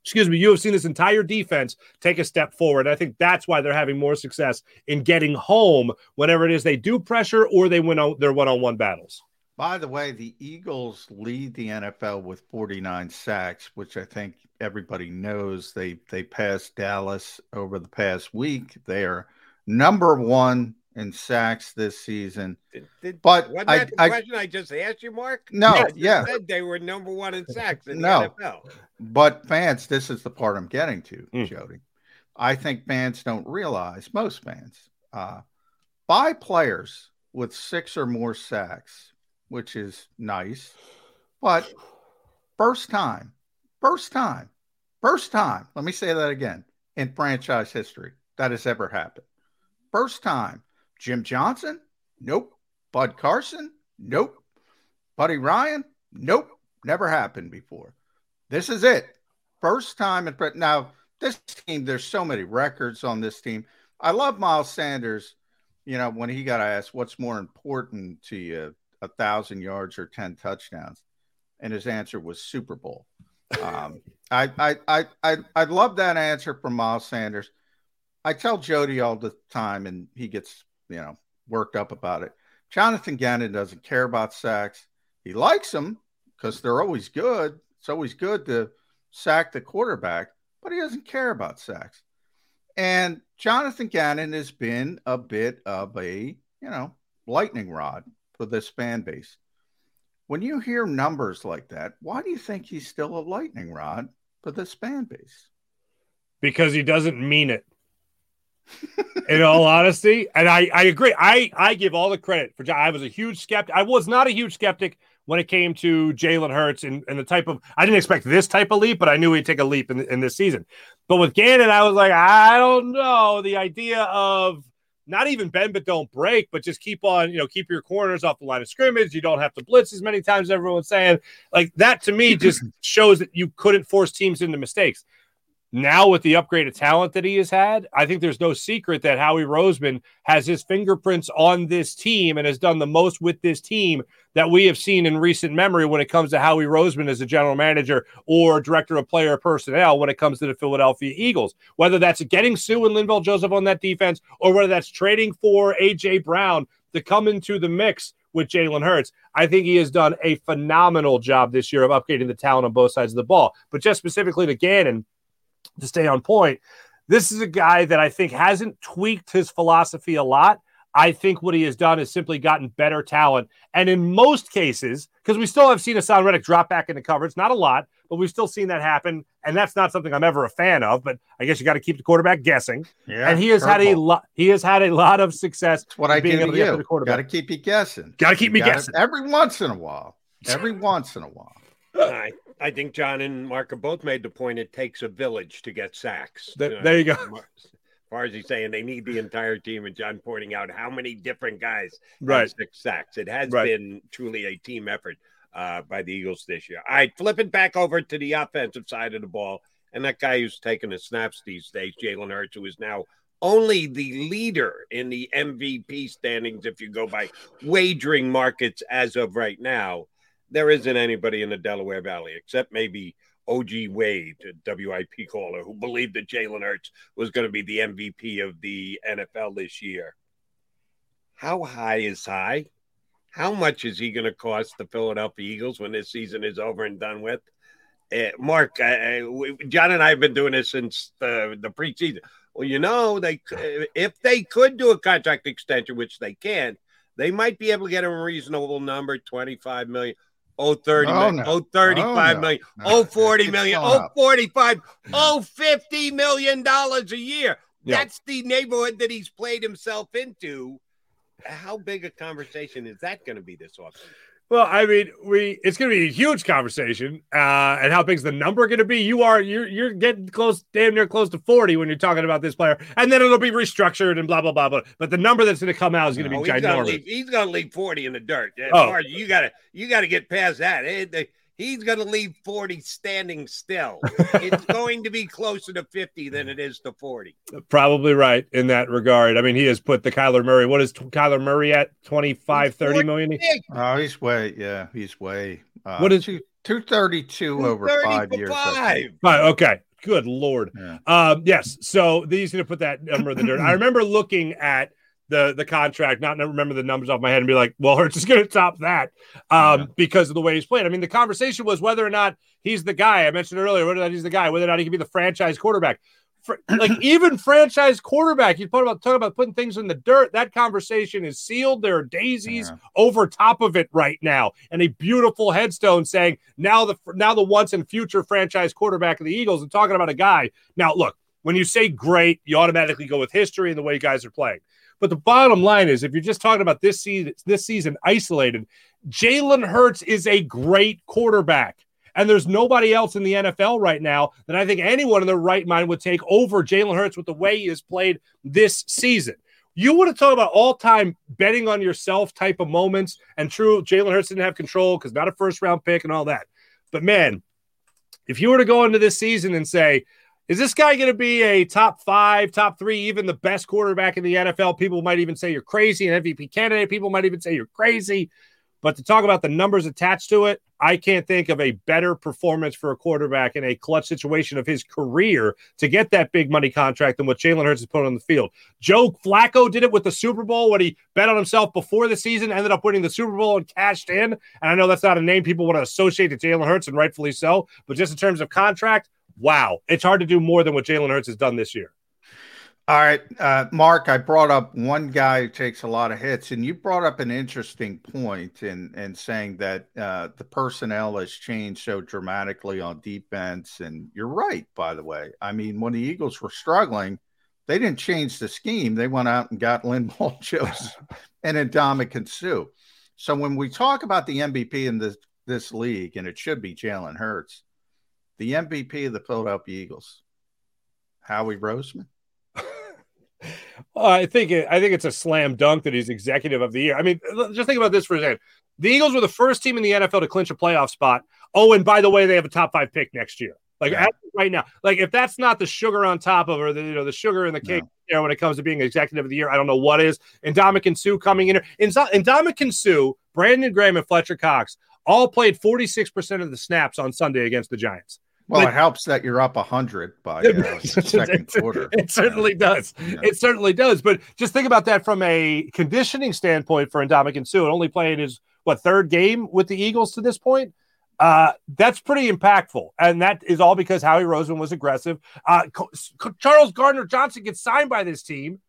Excuse me, you have seen this entire defense take a step forward. I think that's why they're having more success in getting home whenever it is they do pressure or they win out their one on one battles. By the way, the Eagles lead the NFL with 49 sacks, which I think everybody knows. They they passed Dallas over the past week. They are number one in sacks this season. Did, did, but wasn't I, that the I, question I just asked you, Mark? No, yes, yeah, they were number one in sacks in no, the NFL. But fans, this is the part I'm getting to, mm. Jody. I think fans don't realize most fans uh, buy players with six or more sacks which is nice. But first time, first time, first time, let me say that again in franchise history that has ever happened. First time, Jim Johnson? Nope. Bud Carson? Nope. Buddy Ryan? Nope. Never happened before. This is it. First time in now this team. There's so many records on this team. I love Miles Sanders. You know when he got asked what's more important to you, a thousand yards or ten touchdowns, and his answer was Super Bowl. Um, I, I I I I love that answer from Miles Sanders. I tell Jody all the time, and he gets you know worked up about it. Jonathan Gannon doesn't care about sacks. He likes them because they're always good. It's always good to sack the quarterback, but he doesn't care about sacks. And Jonathan Gannon has been a bit of a, you know, lightning rod for this fan base. When you hear numbers like that, why do you think he's still a lightning rod for this fan base? Because he doesn't mean it. in all honesty, and I, I agree. I, I give all the credit for. I was a huge skeptic. I was not a huge skeptic when it came to Jalen Hurts and, and the type of I didn't expect this type of leap, but I knew he'd take a leap in, in this season. But with Gannon, I was like, I don't know. The idea of not even bend but don't break, but just keep on, you know, keep your corners off the line of scrimmage. You don't have to blitz as many times as everyone's saying. Like that to me just shows that you couldn't force teams into mistakes. Now, with the upgraded talent that he has had, I think there's no secret that Howie Roseman has his fingerprints on this team and has done the most with this team that we have seen in recent memory when it comes to Howie Roseman as a general manager or director of player personnel when it comes to the Philadelphia Eagles. Whether that's getting Suh and Linval Joseph on that defense or whether that's trading for A.J. Brown to come into the mix with Jalen Hurts. I think he has done a phenomenal job this year of upgrading the talent on both sides of the ball. But just specifically to Gannon, to stay on point. This is a guy that I think hasn't tweaked his philosophy a lot. I think what he has done is simply gotten better talent. And in most cases, because we still have seen Haason Reddick drop back into coverage, not a lot, but we've still seen that happen. And that's not something I'm ever a fan of, but I guess you got to keep the quarterback guessing. Yeah, and he has had a lot he has had a lot of success. That's what I being do able to to get to you. the quarterback. Got to keep you guessing. Got to keep me gotta- guessing. every once in a while. Every once in a while. I, I think John and Mark have both made the point it takes a village to get sacks. There- there you go. As far as he's saying, they need the entire team, and John pointing out how many different guys Right. six sacks. It has Right. been truly a team effort uh, by the Eagles this year. All right, flip it back over to the offensive side of the ball, and that guy who's taking the snaps these days, Jalen Hurts, who is now only the leader in the MVP standings if you go by wagering markets as of right now there isn't anybody in the Delaware Valley except maybe OG Wade, WIP caller, who believed that Jalen Hurts was going to be the MVP of the NFL this year. How high is high? How much is he going to cost the Philadelphia Eagles when this season is over and done with? Uh, Mark, we, John and I have been doing this since the, the preseason. Well, you know, they if they could do a contract extension, which they can't, they might be able to get a reasonable number, 25 million. Oh, 30 Oh, million. no. Oh, 35 Oh, no. million. No. Oh, 40 It's million. Oh, 45. Oh, 50 million dollars a year. That's the neighborhood that he's played himself into. How big a conversation is that going to be this offseason? Well, I mean, we it's going to be a huge conversation. Uh, and how big's the number going to be? You are you're you're getting close, damn near close to forty when you're talking about this player, and then it'll be restructured and blah blah blah. blah. But the number that's going to come out is going to Oh, be he's gonna ginormous. leave. He's gonna leave forty in the dirt. Oh. You gotta you gotta get past that. Eh, the- He's gonna leave forty standing still. it's going to be closer to fifty than it is to forty. Probably right in that regard. I mean, he has put the Kyler Murray. What is Kyler Murray at 25, 30 million? Oh, he's way, yeah, he's way. Uh, What is- he? two thirty two over five years? Five. Right, okay. Good lord. Yeah. Um, yes. So he's going to put that number in the dirt. I remember looking at the the contract, not remember the numbers off my head, and be like, "Well, Hurts is going to top that um, Yeah. because of the way he's played." I mean, the conversation was whether or not he's the guy. I mentioned earlier whether or not he's the guy, whether or not he can be the franchise quarterback. Fr- like even franchise quarterback, you talk about talking about putting things in the dirt. That conversation is sealed. There are daisies Yeah. over top of it right now, and a beautiful headstone saying now the now the once and future franchise quarterback of the Eagles, and talking about a guy. Now, look, when you say great, you automatically go with history and the way guys are playing. But the bottom line is, if you're just talking about this season, this season isolated, Jalen Hurts is a great quarterback. And there's nobody else in the NFL right now that I think anyone in their right mind would take over Jalen Hurts with the way he has played this season. You want to talk about all time betting on yourself type of moments. And true, Jalen Hurts didn't have control because not a first round pick and all that. But man, if you were to go into this season and say, is this guy going to be a top five, top three, even the best quarterback in the NFL? People might even say you're crazy. An MVP candidate, people might even say you're crazy. But to talk about the numbers attached to it, I can't think of a better performance for a quarterback in a clutch situation of his career to get that big money contract than what Jalen Hurts has put on the field. Joe Flacco did it with the Super Bowl when he bet on himself before the season, ended up winning the Super Bowl and cashed in. And I know that's not a name people want to associate to Jalen Hurts, and rightfully so. But just in terms of contract, wow, it's hard to do more than what Jalen Hurts has done this year. All right, uh, Mark, I brought up one guy who takes a lot of hits, and you brought up an interesting point in, in saying that uh, the personnel has changed so dramatically on defense. And you're right, by the way. I mean, when the Eagles were struggling, they didn't change the scheme. They went out and got Lynn Jones and Ndamukong Suh. So when we talk about the MVP in this, this league, and it should be Jalen Hurts, the MVP of the Philadelphia Eagles, Howie Roseman. Well, I think it, I think it's a slam dunk that he's executive of the year. I mean, just think about this for a second. The Eagles were the first team in the NFL to clinch a playoff spot. Oh, and by the way, they have a top five pick next year. Like yeah. right now, like if that's not the sugar on top of, or the you know the sugar in the cake, no. you know, when it comes to being executive of the year, I don't know what is. And Ndamukong Suh coming in, and Ndamukong Suh, Brandon Graham, and Fletcher Cox all played forty six percent of the snaps on Sunday against the Giants. Well, it helps that you're up 100 by uh, second quarter. It certainly yeah. does. Yeah. It certainly does. But just think about that from a conditioning standpoint for Ndamukong Suh. Only playing his, what, third game with the Eagles to this point? Uh, that's pretty impactful. And that is all because Howie Roseman was aggressive. Uh, Charles Gardner Johnson gets signed by this team,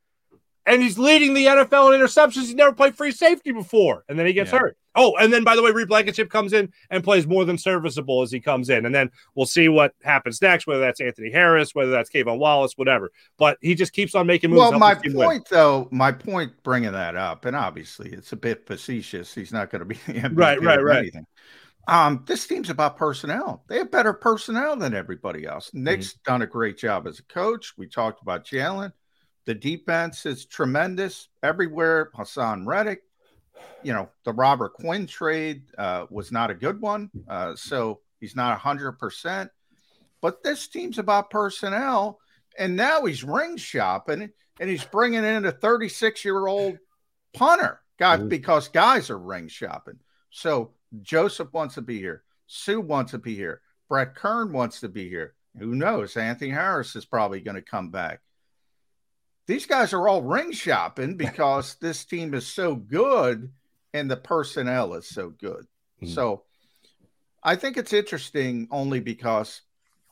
and he's leading the NFL in interceptions. He's never played free safety before, and then he gets yeah. hurt. Oh, and then by the way, Reed Blankenship comes in and plays more than serviceable as he comes in. And then we'll see what happens next, whether that's Anthony Harris, whether that's K'Von Wallace, whatever. But he just keeps on making moves. Well, my point, win. though, my point bringing that up, and obviously it's a bit facetious. He's not going to be right, right, right. Anything. Um, this team's about personnel. They have better personnel than everybody else. Nick's mm-hmm. done a great job as a coach. We talked about Jalen. The defense is tremendous everywhere. Haason Reddick, you know, the Robert Quinn trade uh, was not a good one. Uh, so he's not 100%. But this team's about personnel. And now he's ring shopping and he's bringing in a 36 year old punter, God, mm-hmm. because guys are ring shopping. So Joseph wants to be here. Suh wants to be here. Brett Kern wants to be here. Who knows? Anthony Harris is probably going to come back these guys are all ring shopping because this team is so good and the personnel is so good. Mm-hmm. So I think it's interesting only because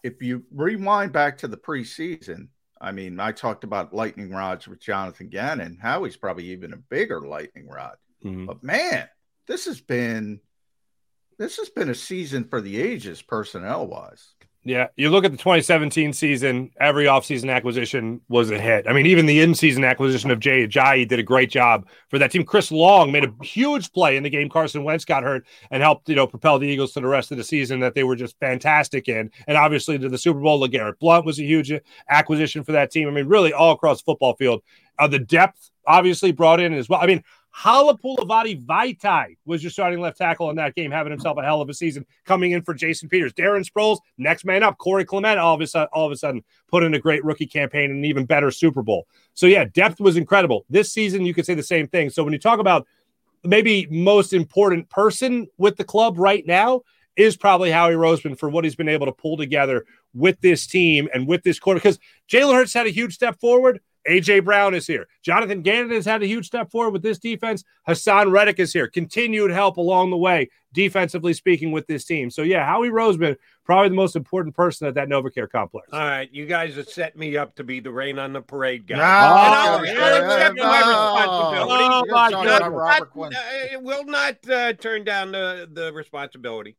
if you rewind back to the preseason, I mean, I talked about lightning rods with Jonathan Gannon. Howie's probably even a bigger lightning rod. Mm-hmm. But man, this has been this has been a season for the ages personnel wise. Yeah, you look at the 2017 season, every offseason acquisition was a hit. I mean, even the in-season acquisition of Jay Ajayi did a great job for that team. Chris Long made a huge play in the game Carson Wentz got hurt and helped, you know, propel the Eagles to the rest of the season that they were just fantastic in. And obviously to the Super Bowl, LeGarrette Blunt was a huge acquisition for that team. I mean, really all across the football field. Uh, the depth obviously brought in as well. I mean, Halapoulivaati Vaitai was your starting left tackle in that game, having himself a hell of a season coming in for Jason Peters. Darren Sproles, next man up. Corey Clement, all of a sudden, all of a sudden, put in a great rookie campaign and an even better Super Bowl. So yeah, depth was incredible. This season, you could say the same thing. So when you talk about maybe most important person with the club right now is probably Howie Roseman for what he's been able to pull together with this team and with this quarter. Because Jalen Hurts had a huge step forward. AJ Brown is here. Jonathan Gannon has had a huge step forward with this defense. Haason Reddick is here. Continued help along the way, defensively speaking, with this team. So yeah, Howie Roseman, probably the most important person at that NovaCare complex. All right, you guys have set me up to be the rain on the parade guy. No, I'll, I'll accept no, my responsibility. Oh my God. Not, uh, will not uh, turn down the, the responsibility.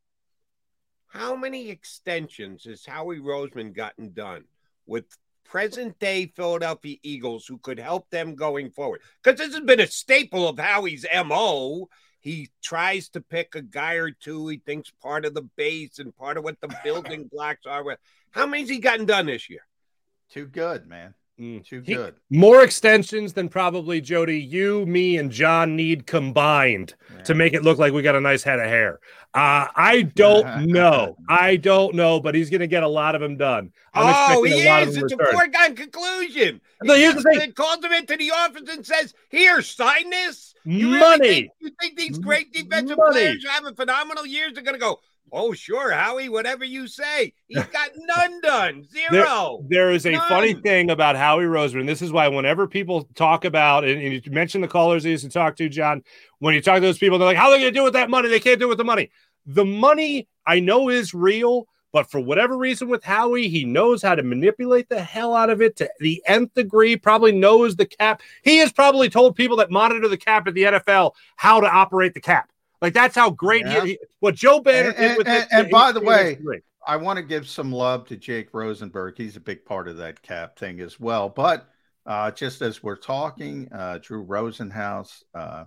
How many extensions has Howie Roseman gotten done with present day Philadelphia Eagles who could help them going forward. Because this has been a staple of Howie's MO. He tries to pick a guy or two. He thinks part of the base and part of what the building blocks are. With How many's he gotten done this year? Too good, man. Too He- good. more extensions than probably Jody, you, me, and John need combined to make it look like we got a nice head of hair. Uh, I don't know. I don't know, but he's going to get a lot of them done. I'm Oh, he a lot is. It's a foregone conclusion. No, here's the thing. Calls him into the office and says, "Here, sign this." You really Money. think- you think these great defensive Money. players who having phenomenal years are going to go? Oh, sure, Howie. Whatever you say. He's got none done. There- Zero. there is a None. funny thing about Howie Roseman. This is why whenever people talk about and, and you mentioned the callers he used to talk to, John, when you talk to those people, they're like, "How are they going to do with that money? They can't do it with the money." The money I know is real, but for whatever reason with Howie, he knows how to manipulate the hell out of it to the nth degree. Probably knows the cap. He has probably told people that monitor the cap at the NFL how to operate the cap. Like that's how great Yeah. he, he. What Joe Banner And, did with and- this- and by the way, I want to give some love to Jake Rosenberg. He's a big part of that cap thing as well. But uh, just as we're talking, uh, Drew Rosenhaus uh,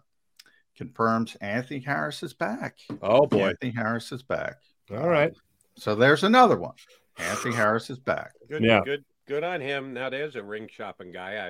confirms Anthony Harris is back. Oh boy, Anthony Harris is back. All right. So there's another one. Anthony Harris is back. Good, Yeah. good, good on him. Now there's a ring shopping guy. I,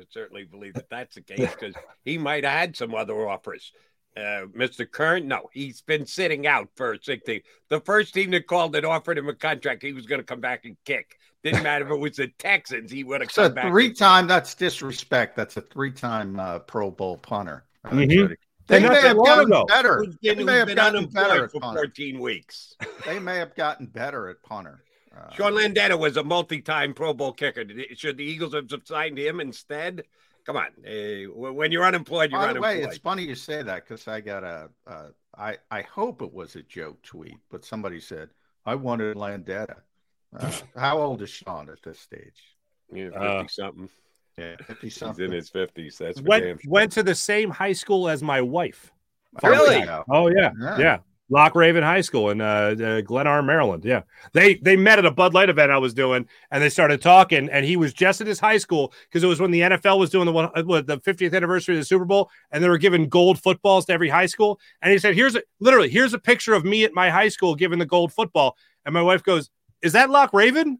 I certainly believe that that's the case because he might have had some other offers. Uh, Mr. Kern, no, he's been sitting out for a sick team. The first team that called and offered him a contract, he was going to come back and kick. Didn't matter if it was the Texans, he would have So come back. three and- time, that's disrespect. That's a three time uh, Pro Bowl punter. Jody. They may have gotten ago. better. They may have been gotten better at for punter. 14 weeks. They may have gotten better at punter. Uh, Sean Landeta was a multi-time Pro Bowl kicker. Should the Eagles have signed him instead? Come on, eh, when you're unemployed, you're By the unemployed. way, it's funny you say that because I got a, uh, I, I hope it was a joke tweet, but somebody said, I wanted Landeta. Uh, how old is Sean at this stage? Yeah, 50 Uh, something. Yeah, 50 something. He's in his 50s. That's for damn went sure. went to the same high school as my wife. Really? Oh yeah, Yeah. yeah. Loch Raven High School in uh, uh, Glen Arm, Maryland. Yeah, they they met at a Bud Light event I was doing, and they started talking. And he was just at his high school because it was when the NFL was doing the one the 50th anniversary of the Super Bowl, and they were giving gold footballs to every high school. And he said, "Here's a literally here's a picture of me at my high school giving the gold football." And my wife goes, "Is that Loch Raven?"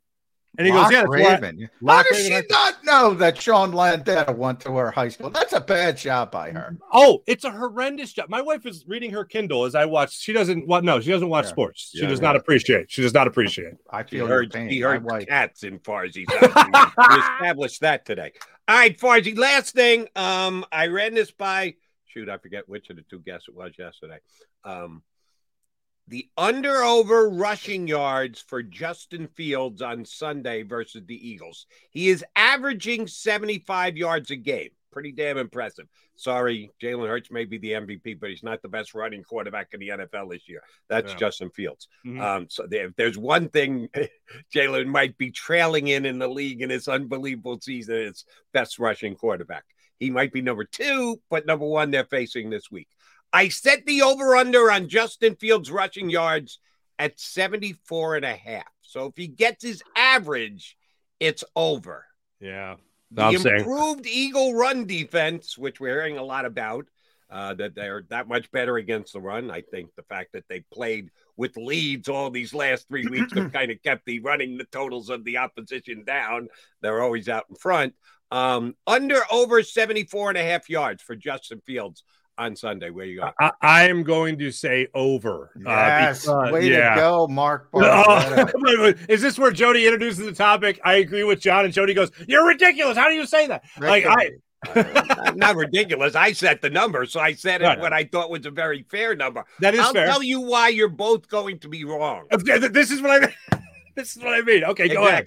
And he Lock goes, "Yeah, that's why- Raven. How Lock does Raven she High- not know that Sean Landeta went to her high school? That's a bad job by her. Oh, it's a horrendous job. My wife is reading her Kindle as I watch. She doesn't what? No, she doesn't watch Yeah. sports. She Yeah, does yeah. not appreciate. She does not appreciate. I feel your heard, pain. he My heard wife- cats in Farzy's house. we established that today. All right, Farsi, last thing. Um, I ran this by, shoot, I forget which of the two guests it was yesterday. Um, the under over rushing yards for Justin Fields on Sunday versus the Eagles. He is averaging 75 yards a game. Pretty damn impressive. Sorry, Jalen Hurts may be the MVP, but he's not the best running quarterback in the NFL this year. That's Yeah. Justin Fields. Mhm. Um, so there, if there's one thing Jalen might be trailing in in the league in his unbelievable season, it's best rushing quarterback. He might be number two, but number one they're facing this week. I set the over under on Justin Fields rushing yards at 74 and a half. So if he gets his average, it's over. Yeah. The I'm saying- improved Eagle run defense, which we're hearing a lot about, uh, that they're that much better against the run. I think the fact that they played with leads all these last three weeks have kind of kept the running the totals of the opposition down. They're always out in front. Um, under over 74 and a half yards for Justin Fields on Sunday. Where you go? I, I am going to say over. uh, because- way yeah. to go, Mark. Barletta. wait, wait. is this where Jody introduces the topic? I agree with John, and Jody goes, "You're ridiculous. How do you say that?" Like I, Not- not ridiculous. I set the number, so I said it Right. what I thought was a very fair number. That is I'll fair. tell you why you're both going to be wrong. This is what I. This is what I mean. Okay, go ahead.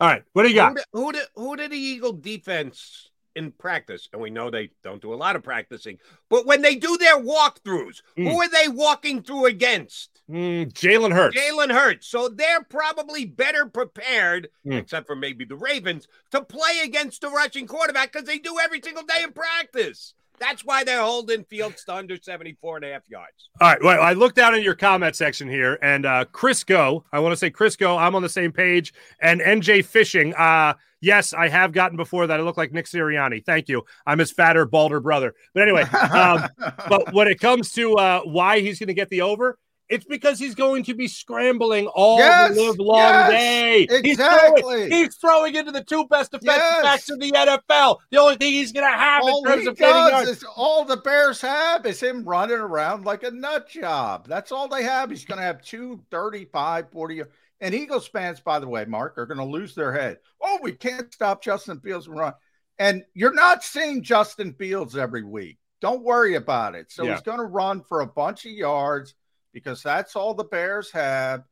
All right, what do you got? Who did, who did who did the Eagle defense in practice? And we know they don't do a lot of practicing, but when they do their walkthroughs, Mm. who are they walking through against? Mm, Jalen Hurts. Jalen Hurts. So they're probably better prepared, Mm. except for maybe the Ravens, to play against the rushing quarterback because they do every single day in practice. That's why they're holding Fields to under 74 and a half yards. All right. Well, I looked down in your comment section here, and uh, Crisco, I want to say Crisco, I'm on the same page, and NJ Fishing. Uh, yes, I have gotten before that. I look like Nick Sirianni. Thank you. I'm his fatter, balder brother. But anyway, um, but when it comes to uh, why he's going to get the over, It's because he's going to be scrambling all Yes, the live long yes, day. He's exactly. throwing, he's throwing into the two best defensive Yes. backs in the NFL. The only thing he's going to have all in terms of getting does yards. all the Bears have is him running around like a nut job. That's all they have. He's going to have two 35, 40. And Eagles fans, by the way, Mark, are going to lose their head. Oh, we can't stop Justin Fields from run. And you're not seeing Justin Fields every week. Don't worry about it. So Yeah. he's going to run for a bunch of yards because that's all the Bears have.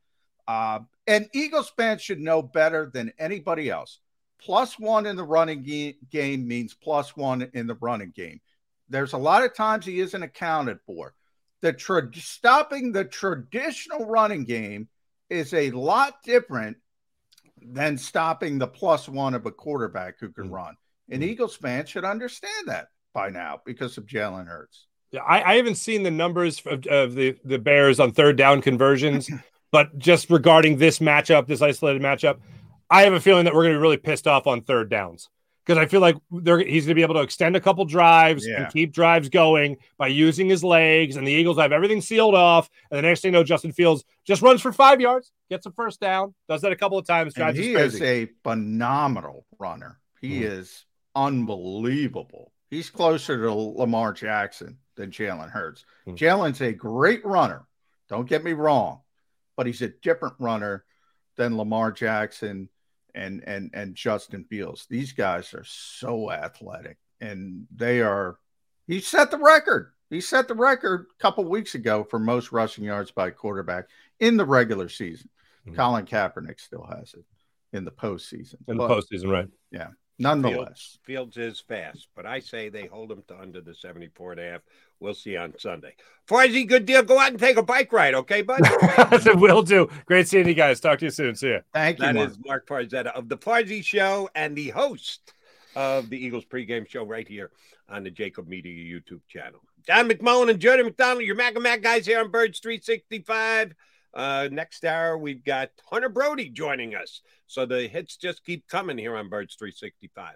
Uh, and Eagles fans should know better than anybody else. Plus one in the running ge- game means plus one in the running game. There's a lot of times he isn't accounted for. The tra- stopping the traditional running game is a lot different than stopping the plus one of a quarterback who can run. And Eagles fans should understand that by now because of Jalen Hurts. I, I haven't seen the numbers of, of the, the Bears on third down conversions, but just regarding this matchup, this isolated matchup, I have a feeling that we're going to be really pissed off on third downs because I feel like they're, he's going to be able to extend a couple drives Yeah. and keep drives going by using his legs. And the Eagles have everything sealed off. And the next thing you know, Justin Fields just runs for five yards, gets a first down, does that a couple of times, drives us he is a phenomenal runner. He Mhm. is unbelievable. He's closer to Lamar Jackson than Jalen Hurts. Hmm. Jalen's a great runner. Don't get me wrong, but he's a different runner than Lamar Jackson and and and Justin Fields. These guys are so athletic, and they are. He set the record. He set the record a couple weeks ago for most rushing yards by a quarterback in the regular season. Mhm. Colin Kaepernick still has it in the postseason. in the But, postseason, right? Yeah. Nonetheless. Fields, Fields is fast, but I say they hold him to under the 74 and a half. We'll see you on Sunday. Farzy, good deal. Go out and take a bike ride, okay, bud? It will do. Great seeing you guys. Talk to you soon. See you. Thank you. That Mark. is Mark Farzetta of the Farzy Show and the host of the Eagles pregame show right here on the JAKIB Media YouTube channel. John McMullen and Jordan McDonald, your Mac and Mac guys here on Birds 365. Uh, next hour, we've got Hunter Brody joining us. So the hits just keep coming here on Birds 365.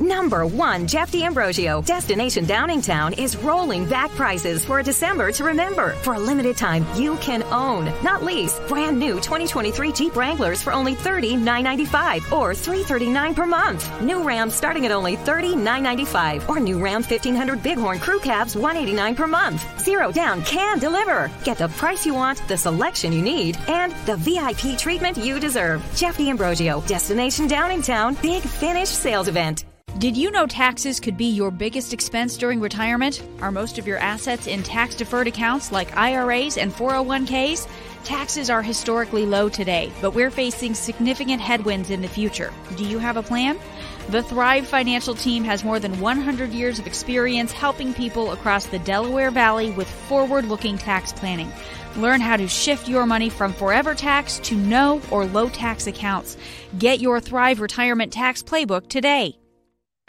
Number one, Jeff D'Ambrosio. Destination Downingtown is rolling back prices for a December to remember. For a limited time, you can own, not lease, brand new 2023 Jeep Wranglers for only $30,995 or 339 per month. New Rams starting at only $30,995 or new Ram 1500 Bighorn Crew Cabs 189 per month. Zero down can deliver. Get the price you want, the selection you need, and the VIP treatment you deserve. Jeff D'Ambrosio, Destination Downingtown, Big Finish Sales Event. Did you know taxes could be your biggest expense during retirement? Are most of your assets in tax deferred accounts like IRAs and 401ks? Taxes are historically low today, but we're facing significant headwinds in the future. Do you have a plan? The Thrive Financial Team has more than 100 years of experience helping people across the Delaware Valley with forward looking tax planning. Learn how to shift your money from forever tax to no or low tax accounts. Get your Thrive Retirement Tax Playbook today.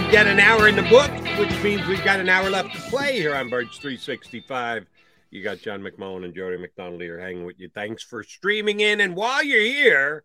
We've got an hour in the book, which means we've got an hour left to play here on Birds 365. You got John McMullen and Jody McDonald here hanging with you. Thanks for streaming in. And while you're here,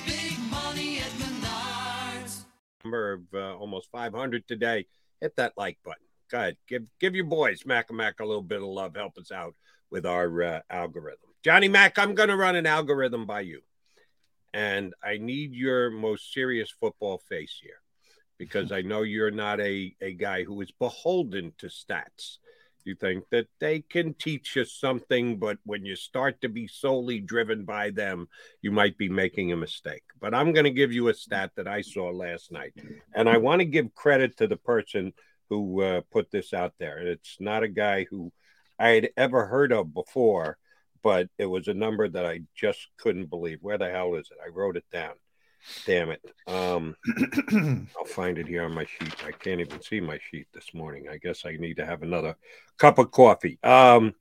Number of uh, almost 500 today. Hit that like button. Go ahead. Give, give your boys, Mac and Mac, a little bit of love. Help us out with our uh, algorithm. Johnny Mac, I'm going to run an algorithm by you. And I need your most serious football face here because I know you're not a, a guy who is beholden to stats. You think that they can teach you something, but when you start to be solely driven by them, you might be making a mistake. But I'm going to give you a stat that I saw last night. And I want to give credit to the person who uh, put this out there. It's not a guy who I had ever heard of before, but it was a number that I just couldn't believe. Where the hell is it? I wrote it down. Damn it. Um, I'll find it here on my sheet. I can't even see my sheet this morning. I guess I need to have another cup of coffee. Um,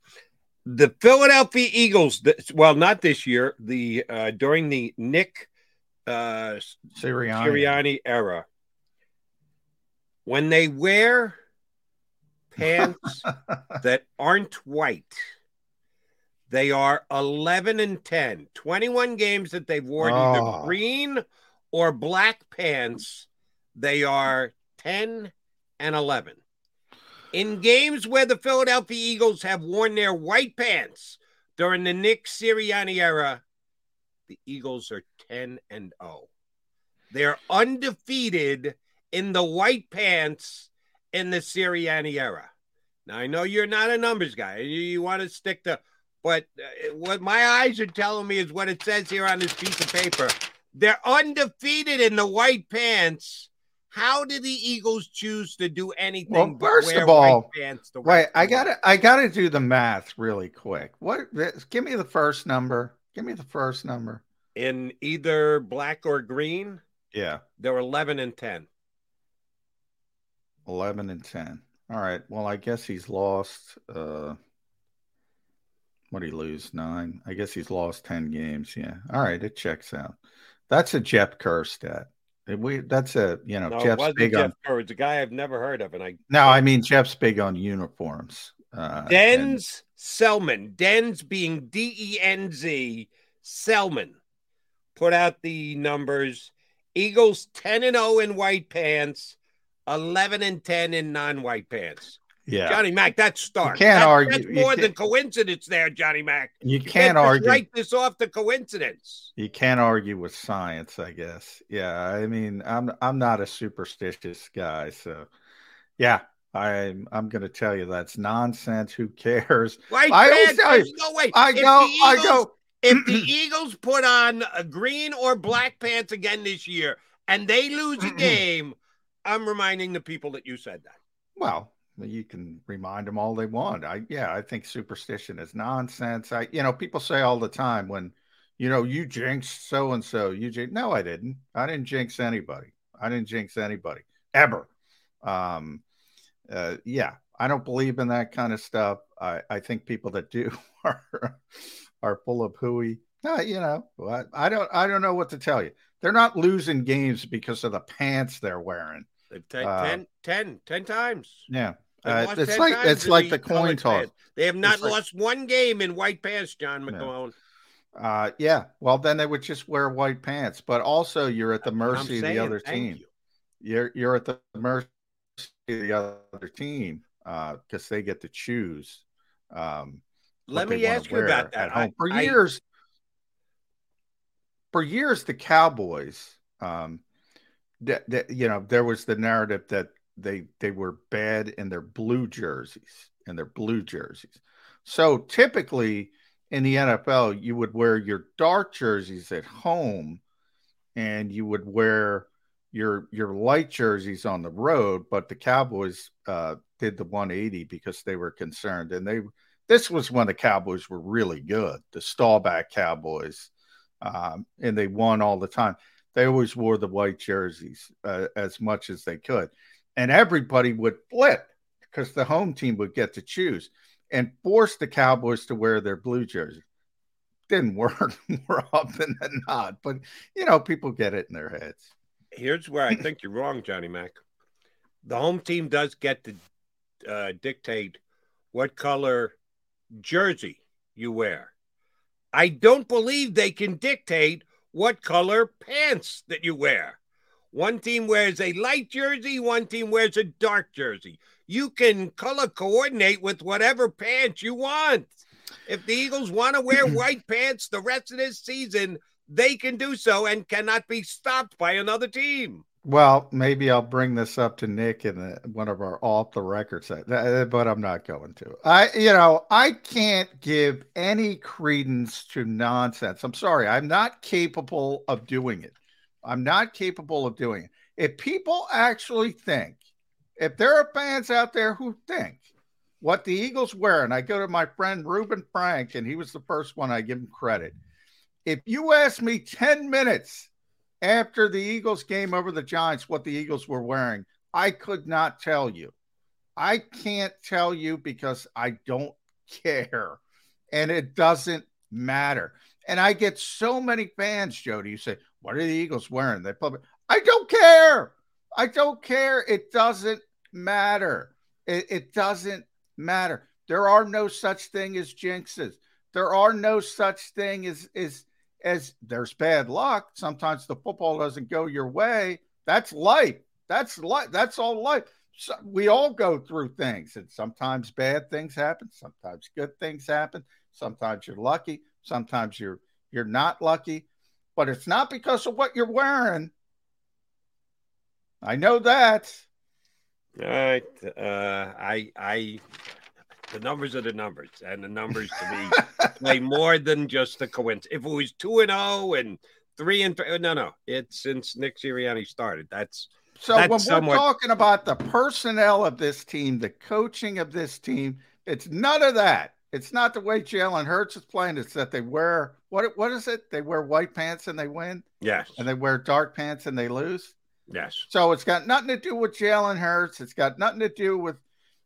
the Philadelphia Eagles, well, not this year, the uh, during the Nick uh, Sirianni. Sirianni era, when they wear pants that aren't white, they are 11 and 10. 21 games that they've worn Oh. either ah. green or black pants. They are 10 and 11. In games where the Philadelphia Eagles have worn their white pants during the Nick Sirianni era, the Eagles are 10 and 0. They're undefeated in the white pants in the Sirianni era. Now, I know you're not a numbers guy. You, you want to stick to, but uh, what my eyes are telling me is what it says here on this piece of paper. They're undefeated in the white pants. How did the Eagles choose to do anything? Well, but first of all, white pants the wait, I of the way? gotta, I gotta do the math really quick. What? Give me the first number. Give me the first number. in either black or green. Yeah, They're 11 and 10. eleven and ten. All right. Well, I guess he's lost. uh What did he lose? Nine. I guess he's lost ten games. Yeah. All right. It checks out. That's a Jeff Kerr stat. We. That's a you know No, Jeff's big Jeff on. Kerr. It's a guy I've never heard of, and I No, I mean Jeff's big on uniforms. Uh, and- Denz Selman, Denz being D E N Z, Selman, put out the numbers. Eagles 10 and 0 in white pants, 11 and 10 in non white pants. Yeah. Johnny Mac, that's stark. can't That- argue- That's you more can't- than coincidence there, Johnny Mac. You can't can't just argue. write this off to coincidence. You can't argue with science, I guess. Yeah, I mean, I'm I'm not a superstitious guy, so yeah, I'm I'm going to tell you that's nonsense. Who cares? White I always pants, tell you, no way. I If go, the I go. If the Eagles put on a green or black pants again this year and they lose a game, I'm reminding the people that you said that. Well, you can remind them all they want. I yeah, I think superstition is nonsense. I you know, people say all the time when you know you jinxed so and so. You jinx. No, I didn't. I didn't jinx anybody. I didn't jinx anybody ever. Um, uh, yeah, I don't believe in that kind of stuff. I I think people that do are are full of hooey. Uh, you know, I, I don't I don't know what to tell you. They're not losing games because of the pants they're wearing. They've taken Uh, 10, 10, 10 times. Yeah. Uh, it's like it's like the coin toss. They have not It's like- lost one game in white pants, John McMullen. Uh, yeah. Well, then they would just wear white pants, but also you're at the mercy of saying, the other team. you. You're you're at the mercy of the other team because they get to choose. Um, let me ask you about that. I- for I- years. For years, the Cowboys, um, that, that you know, there was the narrative that they they were bad in their blue jerseys in their blue jerseys. So typically in the NFL, you would wear your dark jerseys at home, and you would wear your your light jerseys on the road. But the Cowboys uh, did the 180 because they were concerned, and they this was when the Cowboys were really good, the Staubach Cowboys, um, and they won all the time. They always wore the white jerseys uh, as much as they could, and everybody would flip because the home team would get to choose and force the Cowboys to wear their blue jersey. Didn't work more often than not, but you know, people get it in their heads. Here's where I think you're wrong, Johnny Mac. The home team does get to uh, dictate what color jersey you wear. I don't believe they can dictate what color pants that you wear. One team wears a light jersey, one team wears a dark jersey. You can color coordinate with whatever pants you want. If the Eagles want to wear white pants the rest of this season, they can do so and cannot be stopped by another team. Well, maybe I'll bring this up to Nick in the, one of our off the record set, eh, but I'm not going to. I, you know, I can't give any credence to nonsense. I'm sorry, I'm not capable of doing it. I'm not capable of doing it. If people actually think, if there are fans out there who think what the Eagles wear, and I go to my friend Reuben Frank, and he was the first one I give him credit. If you ask me 10 minutes after the Eagles game over the Giants what the Eagles were wearing, I could not tell you. I can't tell you because I don't care. And it doesn't matter. And I get so many fans, Jody, you say, What are the Eagles wearing? They public. I don't care. I don't care. It doesn't matter. It, it doesn't matter. There are no such thing as jinxes. There are no such thing as as as there's bad luck. Sometimes the football doesn't go your way. That's life. That's life. That's all life. So we all go through things, and sometimes bad things happen. Sometimes good things happen. Sometimes you're lucky. Sometimes you're you're not lucky. But it's not because of what you're wearing. I know that. All right. Uh, I, I, the numbers are the numbers, and the numbers to me play more than just a coincidence. If it was two and zero and three and three, no, no, it's since Nick Sirianni started. That's so that's when somewhat, we're talking about the personnel of this team, the coaching of this team, it's none of that. It's not the way Jalen Hurts is playing. It's that they wear what? What is it? They wear white pants and they win. Yes. And they wear dark pants and they lose. Yes. So it's got nothing to do with Jalen Hurts. It's got nothing to do with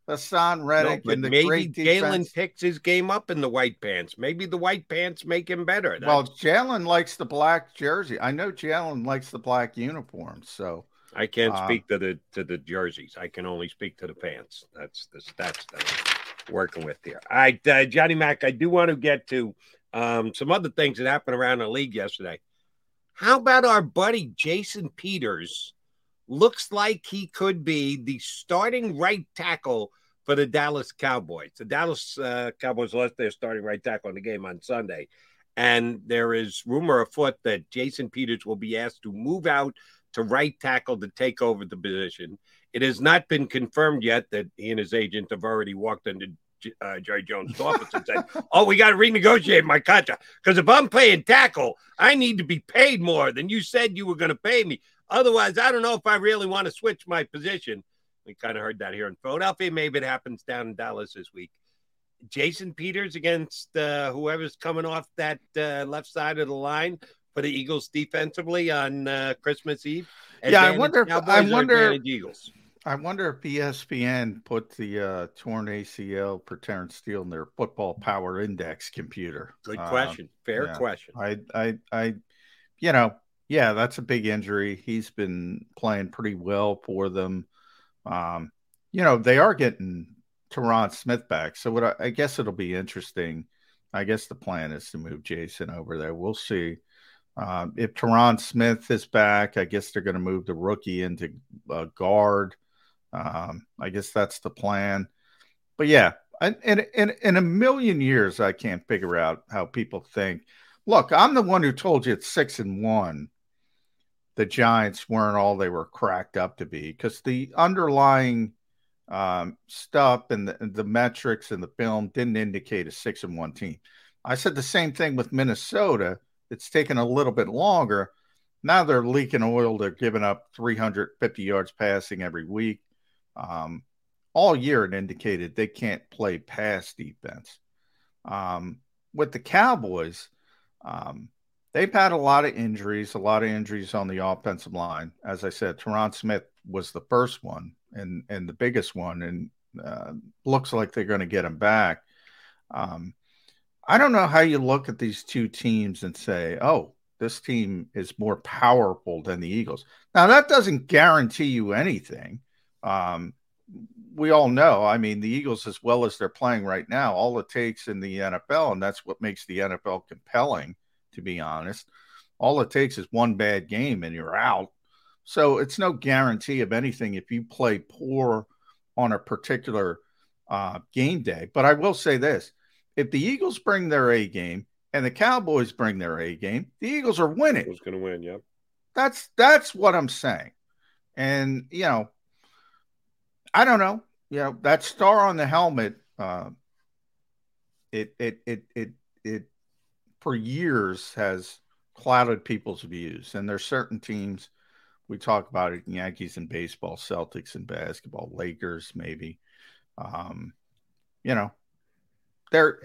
Haason No, Reddick but and the maybe great Jalen picks his game up in the white pants. Maybe the white pants make him better. Well, That's- Jalen likes the black jersey. I know Jalen likes the black uniforms. So I can't um, speak to the to the jerseys. I can only speak to the pants. That's the stats that working with here. All right, uh, Johnny Mac. I do want to get to um, some other things that happened around the league yesterday. How about our buddy Jason Peters? Looks like he could be the starting right tackle for the Dallas Cowboys. The Dallas uh, Cowboys lost their starting right tackle in the game on Sunday. And there is rumor afoot that Jason Peters will be asked to move out to right tackle to take over the position. It has not been confirmed yet that he and his agent have already walked into uh, Jerry Jones' office and said, "Oh, we got to renegotiate my contract because if I'm playing tackle, I need to be paid more than you said you were going to pay me. Otherwise, I don't know if I really want to switch my position." We kind of heard that here in Philadelphia. Maybe it happens down in Dallas this week. Jason Peters against uh, whoever's coming off that uh, left side of the line for the Eagles defensively on uh, Christmas Eve. yeah, I wonder. If, Cowboys I wonder. Eagles. I wonder if ESPN put the uh, torn ACL for Terence Steele in their Football Power Index computer. Good Um, question. Fair yeah. question. I, I, I, you know, yeah, that's a big injury. He's been playing pretty well for them. Um, you know, they are getting Tyron Smith back, so what I, I guess it'll be interesting. I guess the plan is to move Jason over there. We'll see. Um, if Tyron Smith is back, I guess they're going to move the rookie into uh, guard. Um, I guess that's the plan. But yeah, And in, in in a million years, I can't figure out how people think. Look, I'm the one who told you it's six and one. The Giants weren't all they were cracked up to be because the underlying um, stuff and the, the metrics and the film didn't indicate a six and one team. I said the same thing with Minnesota. It's taken a little bit longer. Now they're leaking oil. They're giving up 350 yards passing every week. Um, all year it indicated they can't play pass defense. Um, with the Cowboys, um, they've had a lot of injuries, a lot of injuries on the offensive line. As I said, Tyron Smith was the first one and and the biggest one, and uh, looks like they're going to get him back. Um, I don't know how you look at these two teams and say, "Oh, this team is more powerful than the Eagles." Now that doesn't guarantee you anything. Um, we all know. I mean, the Eagles, as well as they're playing right now, all it takes in the NFL, and that's what makes the NFL compelling, to be honest. All it takes is one bad game and you're out. So it's no guarantee of anything if you play poor on a particular uh, game day. But I will say this if the Eagles bring their A game and the Cowboys bring their A game, the Eagles are winning. Who's going to win? Yep. That's that's what I'm saying. And you know, I don't know. You know, that star on the helmet, uh, it it it it it for years has clouded people's views. And there's certain teams we talk about it Yankees in baseball, Celtics in basketball, Lakers maybe. Um, you know, there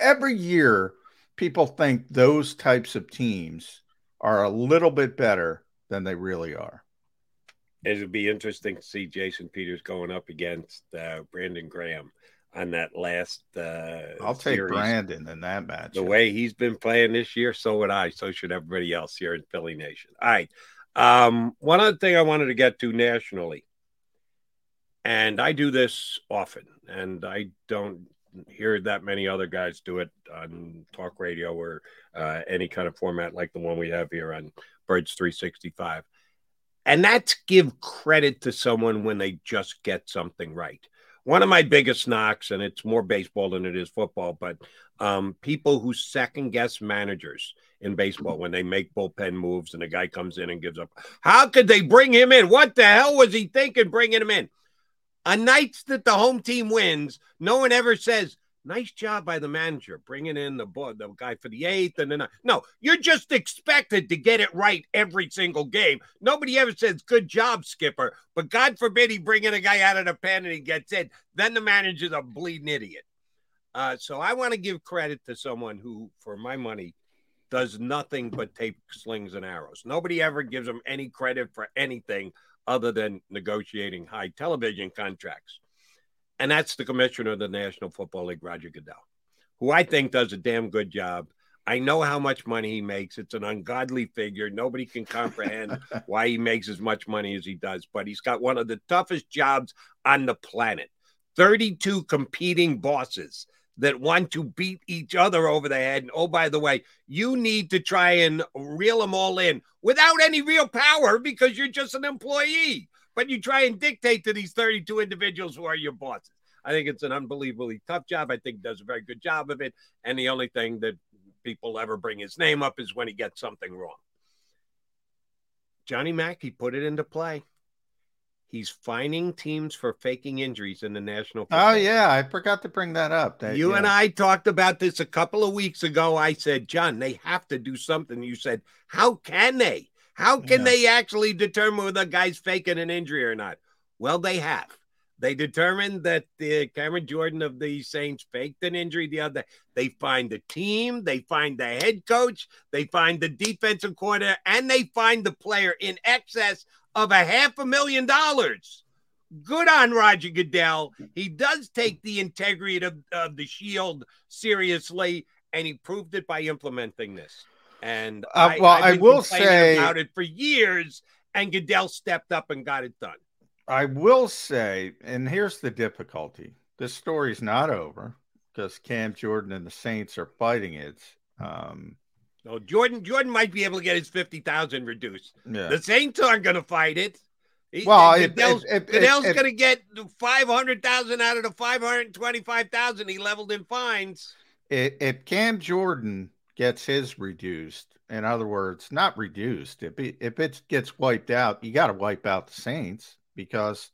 every year people think those types of teams are a little bit better than they really are. It'll be interesting to see Jason Peters going up against uh, Brandon Graham on that last. Uh, I'll take series. Brandon in that match. The way he's been playing this year, so would I. So should everybody else here in Philly Nation. All right. Um, one other thing I wanted to get to nationally, and I do this often, and I don't hear that many other guys do it on talk radio or uh, any kind of format like the one we have here on Birds 365. And that's give credit to someone when they just get something right. One of my biggest knocks, and it's more baseball than it is football, but um, people who second guess managers in baseball when they make bullpen moves and a guy comes in and gives up. How could they bring him in? What the hell was he thinking bringing him in? On nights that the home team wins, no one ever says, Nice job by the manager bringing in the the guy for the eighth and then no, you're just expected to get it right every single game. Nobody ever says good job, skipper. But God forbid he bring in a guy out of the pen and he gets in. Then the manager's a bleeding idiot. Uh, so I want to give credit to someone who, for my money, does nothing but take slings and arrows. Nobody ever gives him any credit for anything other than negotiating high television contracts. And that's the commissioner of the National Football League, Roger Goodell, who I think does a damn good job. I know how much money he makes. It's an ungodly figure. Nobody can comprehend why he makes as much money as he does, but he's got one of the toughest jobs on the planet 32 competing bosses that want to beat each other over the head. And oh, by the way, you need to try and reel them all in without any real power because you're just an employee but you try and dictate to these 32 individuals who are your bosses. I think it's an unbelievably tough job. I think does a very good job of it. And the only thing that people ever bring his name up is when he gets something wrong. Johnny Mac, he put it into play. He's fining teams for faking injuries in the National. Football. Oh yeah, I forgot to bring that up. That, you yeah. and I talked about this a couple of weeks ago. I said, John, they have to do something. You said, how can they? How can yeah. they actually determine whether a guy's faking an injury or not? Well, they have. They determined that the Cameron Jordan of the Saints faked an injury the other. They fined the team, they fined the head coach, they fined the defensive coordinator, and they fined the player in excess of a half a million dollars. Good on Roger Goodell. He does take the integrity of, of the shield seriously, and he proved it by implementing this. And uh, I, well, I will say about it for years, and Goodell stepped up and got it done. I will say, and here's the difficulty: this story's not over because Cam Jordan and the Saints are fighting it. Um, no, Jordan Jordan might be able to get his fifty thousand reduced. Yeah. The Saints aren't going to fight it. He- Well, if- Goodell's, if- if- Goodell's going to get five hundred thousand out of the five hundred twenty-five thousand he leveled in fines. if, if Cam Jordan gets his reduced, in other words, not reduced, if it, if it gets wiped out, you got to wipe out the Saints because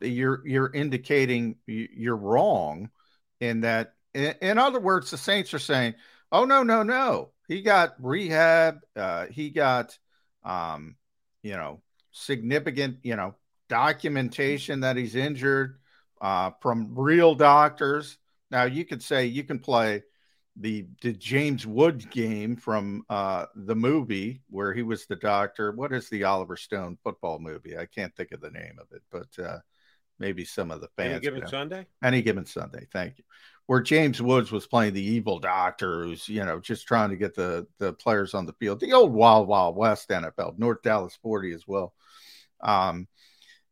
you're you're indicating you- you're wrong in that. In, in other words, the Saints are saying, "Oh no, no, no, he got rehab, uh, he got, um, you know, significant, you know, documentation that he's injured uh, from real doctors." Now you could say you can play the the James Wood game from uh, the movie where he was the doctor. What is the Oliver Stone football movie? I can't think of the name of it, but uh, maybe some of the fans. Any given know. Sunday? Any given Sunday. Thank you. Where James Woods was playing the evil doctor, who's you know just trying to get the the players on the field. The old Wild Wild West NFL, North Dallas Forty as well. Um,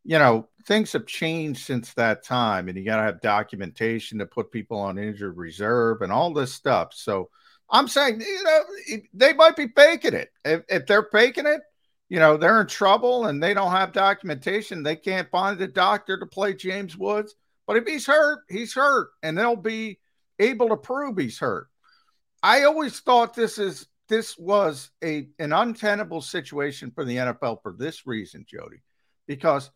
you know things have changed since that time, and you got to have documentation to put people on injured reserve and all this stuff. So I'm saying, you know, they might be faking it. If, if they're faking it, you know, they're in trouble and they don't have documentation. They can't find a doctor to play James Woods. But if he's hurt, he's hurt, and they'll be able to prove he's hurt. I always thought this is this was a an untenable situation for the NFL for this reason, Jody, because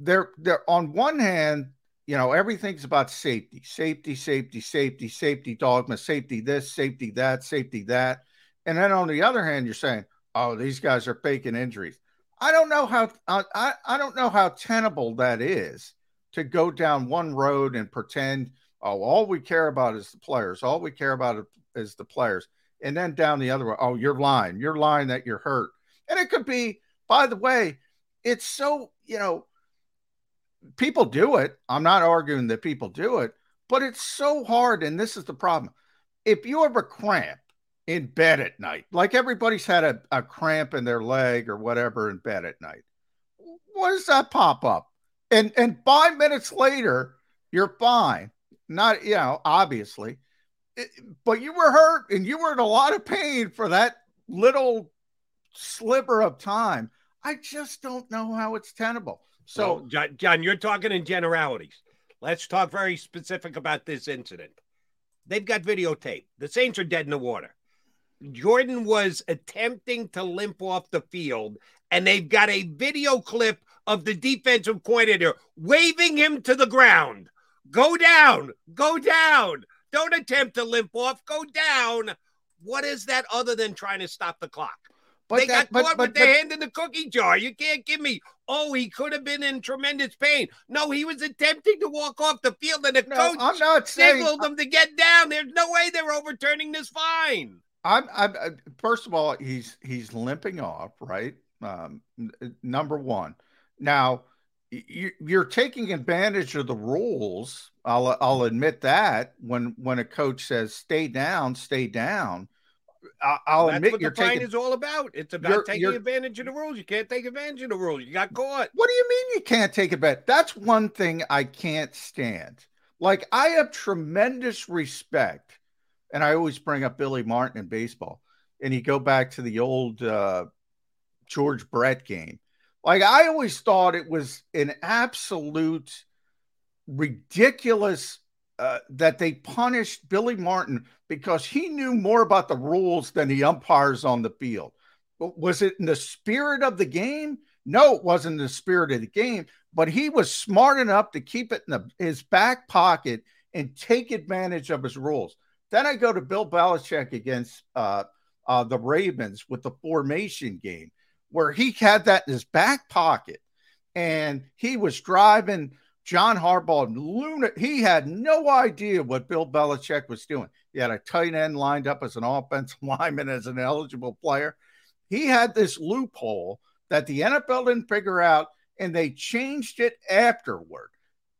they're they're on one hand, you know, everything's about safety, safety, safety, safety, safety dogma, safety this, safety that, safety that. And then on the other hand, you're saying, oh, these guys are faking injuries. I don't know how I, I, don't know how tenable that is to go down one road and pretend, oh, all we care about is the players. All we care about is the players. And then down the other way, oh, you're lying. You're lying that you're hurt. And it could be, by the way, it's so, you know, people do it. I'm not arguing that people do it, but it's so hard. And this is the problem. If you a cramp in bed at night, like everybody's had a, a cramp in their leg or whatever in bed at night, what does that pop up? And and five minutes later, you're fine. Not, you know, obviously, It- but you were hurt and you were in a lot of pain for that little sliver of time. I just don't know how it's tenable. So, John, John, you're talking in generalities. Let's talk very specific about this incident. They've got videotape. The Saints are dead in the water. Jordan was attempting to limp off the field, and they've got a video clip of the defensive coordinator waving him to the ground. Go down, go down. Don't attempt to limp off, go down. What is that other than trying to stop the clock? But they that- got but- caught but- with their but- hand in the cookie jar. You can't give me, oh, he could have been in tremendous pain. No, he was attempting to walk off the field, and the No, coach I'm not saying- signaled him to get down. There's no way they're overturning this fine. I'm, I'm first of all, he's he's limping off, right? Um, n- number one. Now, you're taking advantage of the rules. I'll I'll admit that when when a coach says stay down, stay down. I, I'll That's admit what you're the fine is all about. It's about You're- taking you're- advantage of the rules. You can't take advantage of the rules. You got caught. What do you mean you can't take back? That's one thing I can't stand. Like I have tremendous respect, and I always bring up Billy Martin in baseball, and you go back to the old uh, George Brett game. Like I always thought it was an absolute ridiculous uh, that they punished Billy Martin because he knew more about the rules than the umpires on the field. Was it in the spirit of the game? No, it wasn't the spirit of the game, but he was smart enough to keep it in the, his back pocket and take advantage of his rules. Then I go to Bill Belichick against uh, uh, the Ravens with the formation game, where he had that in his back pocket and he was driving John Harbaugh. He had no idea what Bill Belichick was doing. He had a tight end lined up as an offensive lineman as an eligible player. He had this loophole that the NFL didn't figure out, and they changed it afterward.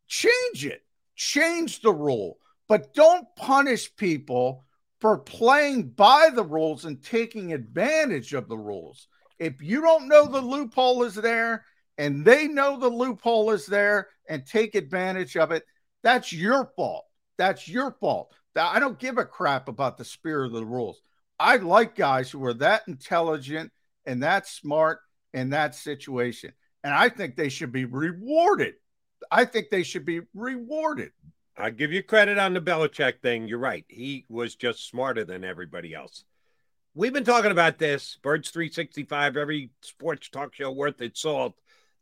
Change it, change the rule, but don't punish people for playing by the rules and taking advantage of the rules. If you don't know the loophole is there and they know the loophole is there and take advantage of it, that's your fault. That's your fault. I don't give a crap about the spirit of the rules. I like guys who are that intelligent and that smart in that situation. And I think they should be rewarded. I think they should be rewarded. I give you credit on the Belichick thing. You're right. He was just smarter than everybody else. We've been talking about this, Birds 365, every sports talk show worth its salt,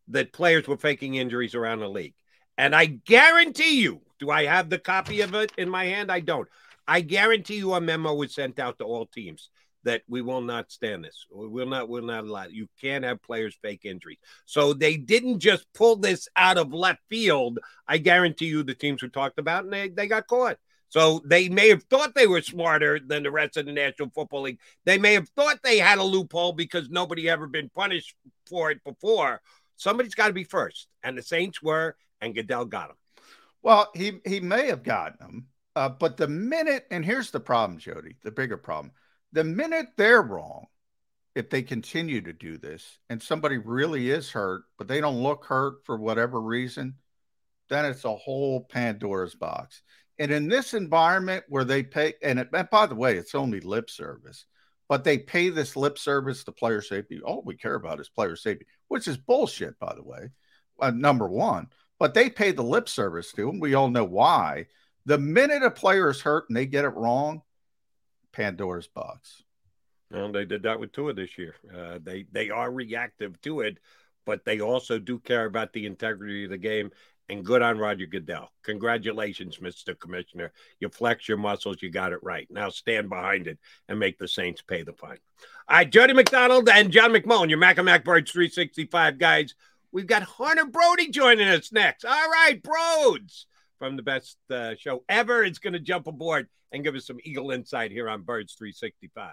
that players were faking injuries around the league. And I guarantee you, do I have the copy of it in my hand? I don't. I guarantee you a memo was sent out to all teams that we will not stand this. We will not We will not allow. You can't have players fake injuries. So they didn't just pull this out of left field. I guarantee you the teams were talked about and they, they got caught. So they may have thought they were smarter than the rest of the National Football League. They may have thought they had a loophole because nobody ever been punished for it before. Somebody's got to be first, and the Saints were, and Goodell got them. Well, he he may have gotten them, uh, but the minute and here's the problem, Jody. The bigger problem: the minute they're wrong, if they continue to do this, and somebody really is hurt, but they don't look hurt for whatever reason, then it's a whole Pandora's box. And in this environment where they pay, and, it, and by the way, it's only lip service, but they pay this lip service to player safety. All we care about is player safety, which is bullshit, by the way. Uh, number one, but they pay the lip service to them. We all know why. The minute a player is hurt and they get it wrong, Pandora's box. Well, they did that with Tua this year. Uh, they they are reactive to it, but they also do care about the integrity of the game. And good on Roger Goodell. Congratulations, Mr. Commissioner. You flex your muscles. You got it right. Now stand behind it and make the Saints pay the fine. All right, Jody McDonald and John McMullen, your Mac Birds 365 guys. We've got Hunter Brody joining us next. All right, Broads from the best uh, show ever is going to jump aboard and give us some Eagle insight here on Birds 365.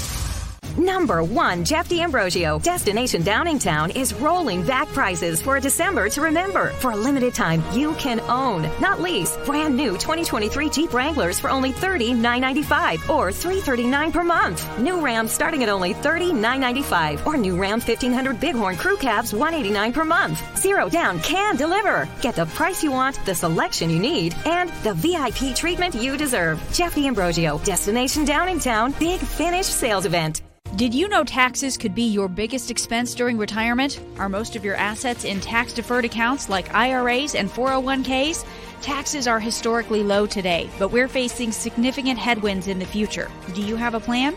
Number one, Jeff D'Ambrosio. Destination Downingtown is rolling back prices for a December to remember. For a limited time, you can own, not lease, brand new 2023 Jeep Wranglers for only $30,995 or 339 per month. New Ram starting at only $30,995 or new Ram 1500 Bighorn Crew Cabs 189 per month. Zero down can deliver. Get the price you want, the selection you need, and the VIP treatment you deserve. Jeff D'Ambrosio, Destination Downingtown, Big Finish Sales Event. Did you know taxes could be your biggest expense during retirement? Are most of your assets in tax deferred accounts like IRAs and 401ks? Taxes are historically low today, but we're facing significant headwinds in the future. Do you have a plan?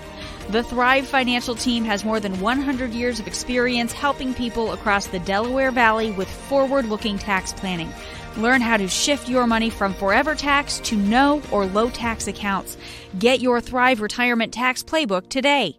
The Thrive Financial Team has more than 100 years of experience helping people across the Delaware Valley with forward looking tax planning. Learn how to shift your money from forever tax to no or low tax accounts. Get your Thrive Retirement Tax Playbook today.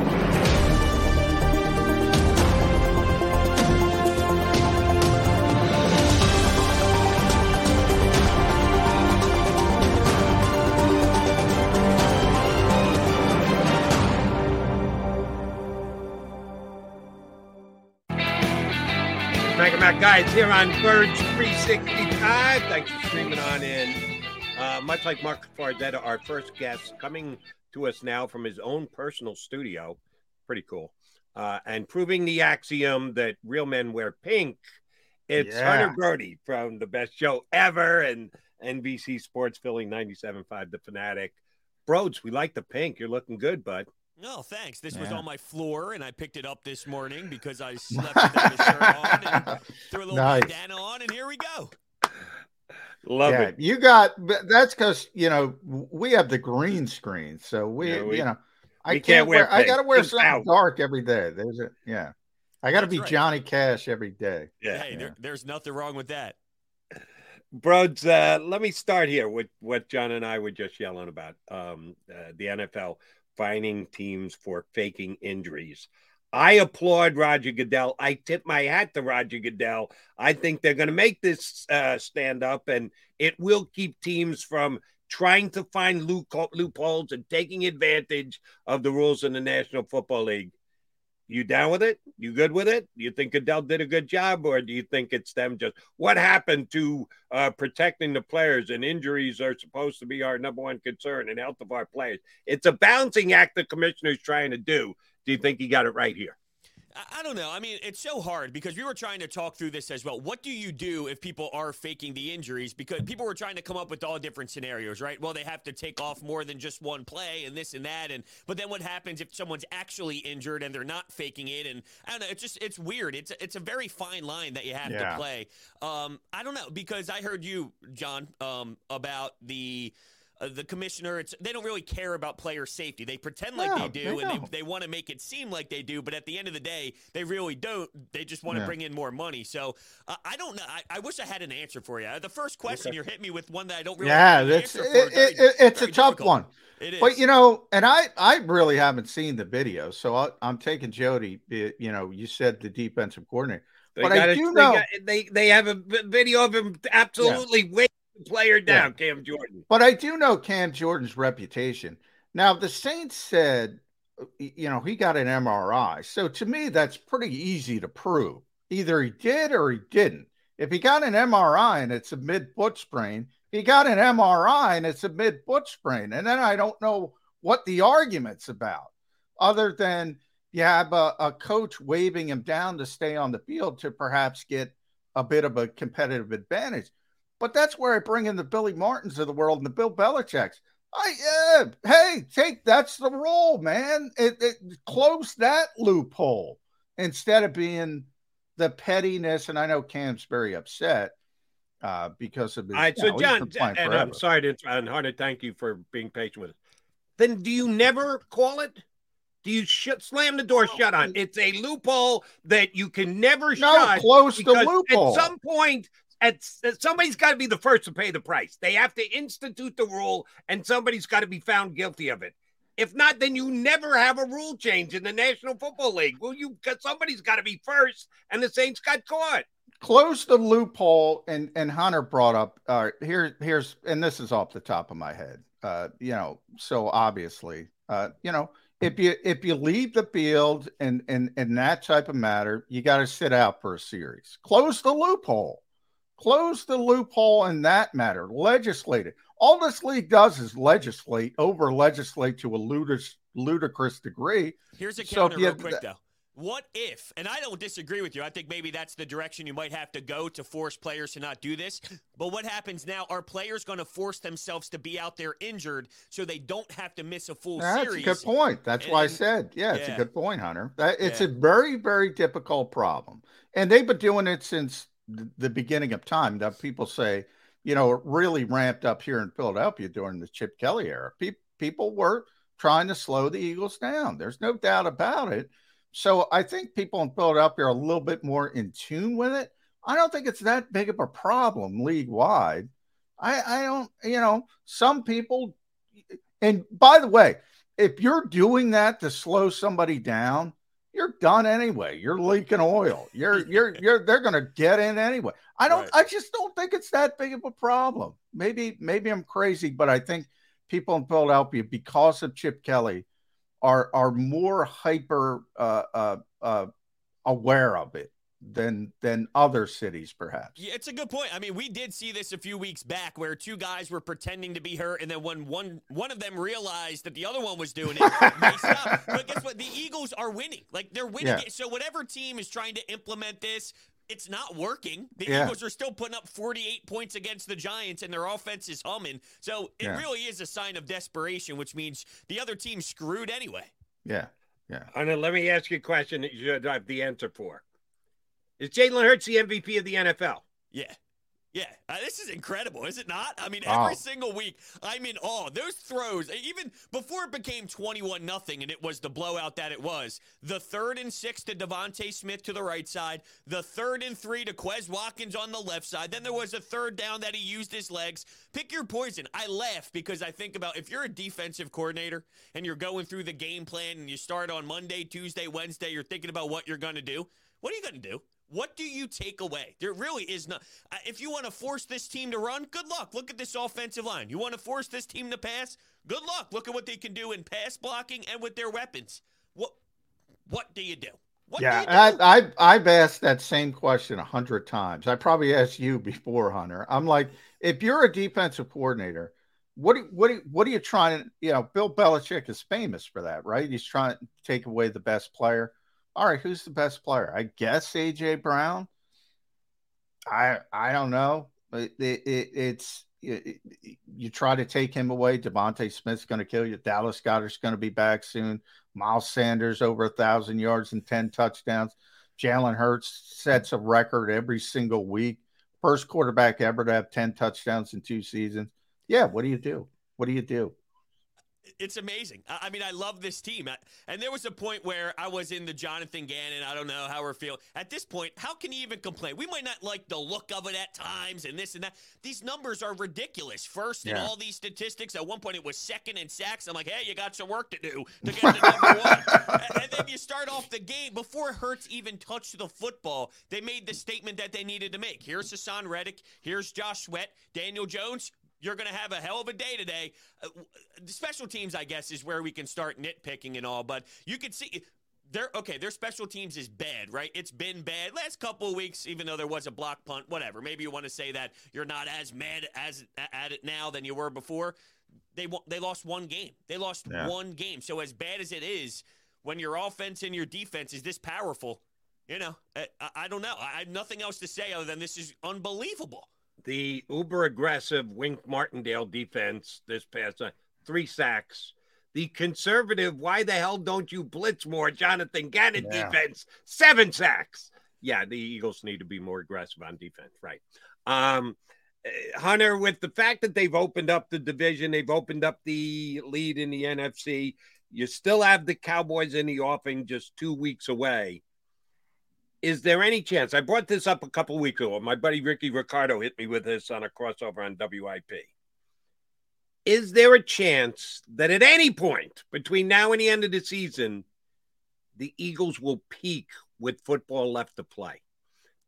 Guys, here on Birds 365. Thanks for streaming on in. Uh, much like Mark Farzetta, our first guest, coming to us now from his own personal studio. Pretty cool. Uh, and proving the axiom that real men wear pink. It's Yeah. Hunter Brody from the best show ever and NBC Sports Philly 97.5 The Fanatic. Broads, we like the pink. You're looking good, bud. No, thanks. This was on my floor, and I picked it up this morning because I slept without a shirt on and threw a little Nice. bandana on, and here we go. Love yeah, it. you got that's because you know we have the green screen, so we, Yeah, we- you know I we can't, can't wear wear. I got to wear Pink's something out. dark every day. There's a yeah. I got to be right. Johnny Cash every day. Yeah. Hey, there, there's nothing wrong with that. Broads, uh, let me start here with what John and I were just yelling about. Um, uh, the NFL fining teams for faking injuries. I applaud Roger Goodell. I tip my hat to Roger Goodell. I think they're going to make this uh, stand up, and it will keep teams from trying to find loopholes and taking advantage of the rules in the National Football League. You down with it? You good with it? You think Goodell did a good job, or do you think it's them just what happened to uh, protecting the players? And injuries are supposed to be our number one concern and health of our players. It's a balancing act the commissioner's trying to do. Do you think he got it right here? I, don't know. I mean, it's so hard because we were trying to talk through this as well. What do you do if people are faking the injuries? Because people were trying to come up with all different scenarios, right? Well, they have to take off more than just one play and this and that. And but then what happens if someone's actually injured and they're not faking it? And I don't know. It's just it's weird. It's it's a very fine line that you have Yeah. to play. Um, I don't know because I heard you, John, um, about the. Uh, the commissioner, it's they don't really care about player safety. They pretend like No, they do, they and don't. they, they want to make it seem like they do, but at the end of the day, they really don't. They just want to Yeah. bring in more money. So uh, I don't know. I, I wish I had an answer for you. The first question you're hitting me with one that I don't really. yeah, have an that's answer it, for. Very- it, it- it's a very tough difficult. one. It is. But you know, and I I really haven't seen the video, so I, I'm taking Jody. You know, you said the defensive coordinator, They but got I a- do they know. got- they they have a video of him absolutely weighing the player down, Cam Jordan. But I do know Cam Jordan's reputation. Now, the Saints said, uh, you know, he got an MRI. So to me, that's pretty easy to prove. Either he did or he didn't. If he got an MRI and it's a mid foot sprain, he got an MRI and it's a mid foot sprain. And then I don't know what the argument's about, other than you have a, a coach waving him down to stay on the field to perhaps get a bit of a competitive advantage. But that's where I bring in the Billy Martins of the world and the Bill Belichick's. I yeah, hey, take that's the role, man. It, it close that loophole instead of being the pettiness. And I know Cam's very upset uh, because of his. All right, so know, John, and forever. I'm sorry to interrupt, and Hunter, thank you for being patient with us. Then do you never call it? Do you shut, slam the door shut on? It's a loophole that you can never shut. No, shut. close the loophole. At some point, at, somebody's got to be the first to pay the price. They have to institute the rule, and somebody's got to be found guilty of it. If not, then you never have a rule change in the National Football League. Well, you because somebody's got to be first, and the Saints got caught. close the loophole and and hunter brought up uh here here's and this is off the top of my head uh you know so obviously uh you know if you if you leave the field and and in that type of matter you got to sit out for a series close the loophole close the loophole in that matter legislate it all this league does is legislate over legislate to a ludicrous ludicrous degree Here's a So counter you- real quick though. What if, and I don't disagree with you, I think maybe that's the direction you might have to go to force players to not do this. But what happens now? Are players going to force themselves to be out there injured so they don't have to miss a full That's series? That's a good point. That's And- why I said, yeah, it's a good point, Hunter. That, it's Yeah. a very, very difficult problem. And they've been doing it since th- the beginning of time. That people say, you know, it really ramped up here in Philadelphia during the Chip Kelly era. Pe- people were trying to slow the Eagles down. There's no doubt about it. So I think people in Philadelphia are a little bit more in tune with it. I don't think it's that big of a problem league wide. I, I don't, you know, some people and by the way, if you're doing that to slow somebody down, you're done anyway. You're leaking oil. You're you're you're they're gonna get in anyway. I don't I just don't think it's that big of a problem. Maybe maybe I'm crazy, but I think people in Philadelphia, because of Chip Kelly, are are more hyper uh uh, uh aware of it than than other cities, perhaps. Yeah, it's a good point. I mean, we did see this a few weeks back where two guys were pretending to be hurt, and then when one one of them realized that the other one was doing it, they stopped. But guess what? The Eagles are winning. Like they're winning Yeah. it. So whatever team is trying to implement this, it's not working. The Yeah. Eagles are still putting up 48 points against the Giants, and their offense is humming. So it Yeah. really is a sign of desperation, which means the other team's screwed anyway. Yeah, yeah. Hunter, let me ask you a question that you should have the answer for. Is Jalen Hurts the MVP of the NFL? Yeah. Yeah, uh, this is incredible, is it not? I mean, every single week I'm in awe. Those throws, even before it became 21 nothing and it was the blowout that it was, the third and six to DeVonta Smith to the right side, the third and three to Quez Watkins on the left side. Then there was a third down that he used his legs. Pick your poison. I laugh because I think about if you're a defensive coordinator and you're going through the game plan and you start on Monday, Tuesday, Wednesday, you're thinking about what you're going to do. What are you going to do? What do you take away? There really is not. uh, If you want to force this team to run, good luck. Look at this offensive line. You want to force this team to pass? Good luck. Look at what they can do in pass blocking and with their weapons. What What do you do? What yeah, do you do? I, I I've asked that same question a hundred times. I probably asked you before, Hunter. I'm like, if you're a defensive coordinator, what do, what do, what are you trying to? You know, Bill Belichick is famous for that, right? He's trying to take away the best player. All right, who's the best player? I guess AJ Brown. I I don't know. It, it, it- it's it, it- you try to take him away. DeVonta Smith's going to kill you. Dallas Goedert's going to be back soon. Miles Sanders over a thousand yards and ten touchdowns. Jalen Hurts sets a record every single week. First quarterback ever to have ten touchdowns in two seasons. Yeah, what do you do? What do you do? It's amazing. I I mean, I love this team. I- And there was a point where I was in the Jonathan Gannon. I don't know how we're feeling. At this point, how can you even complain? We might not like the look of it at times and this and that. These numbers are ridiculous. First in all these statistics. At one point, it was second in sacks. I'm like, hey, you got some work to do to get to number one. and, and then you start off the game before Hurts even touched the football. They made the statement that they needed to make. Here's Haason Reddick. Here's Josh Sweat. Daniel Jones. You're going to have a hell of a day today. Uh, the special teams, I guess, is where we can start nitpicking and all, but you can see. Their, okay, their special teams is bad, right? It's been bad last couple of weeks, even though there was a block punt, whatever. Maybe you want to say that you're not as mad as at it now than you were before. They they lost one game. They lost Yeah. one game. So as bad as it is, when your offense and your defense is this powerful, you know, I- I don't know. I have nothing else to say other than this is unbelievable. The uber aggressive Wink Martindale defense this past night, three sacks. The conservative, why the hell don't you blitz more? Jonathan Gannon Yeah. defense, seven sacks. Yeah, the Eagles need to be more aggressive on defense, right? Um, eh, Hunter, with the fact that they've opened up the division, they've opened up the lead in the NFC. You still have the Cowboys in the offing just two weeks away. Is there any chance? I brought this up a couple weeks ago. My buddy Ricky Ricardo hit me with this on a crossover on WIP. Is there a chance that at any point between now and the end of the season, the Eagles will peak with football left to play?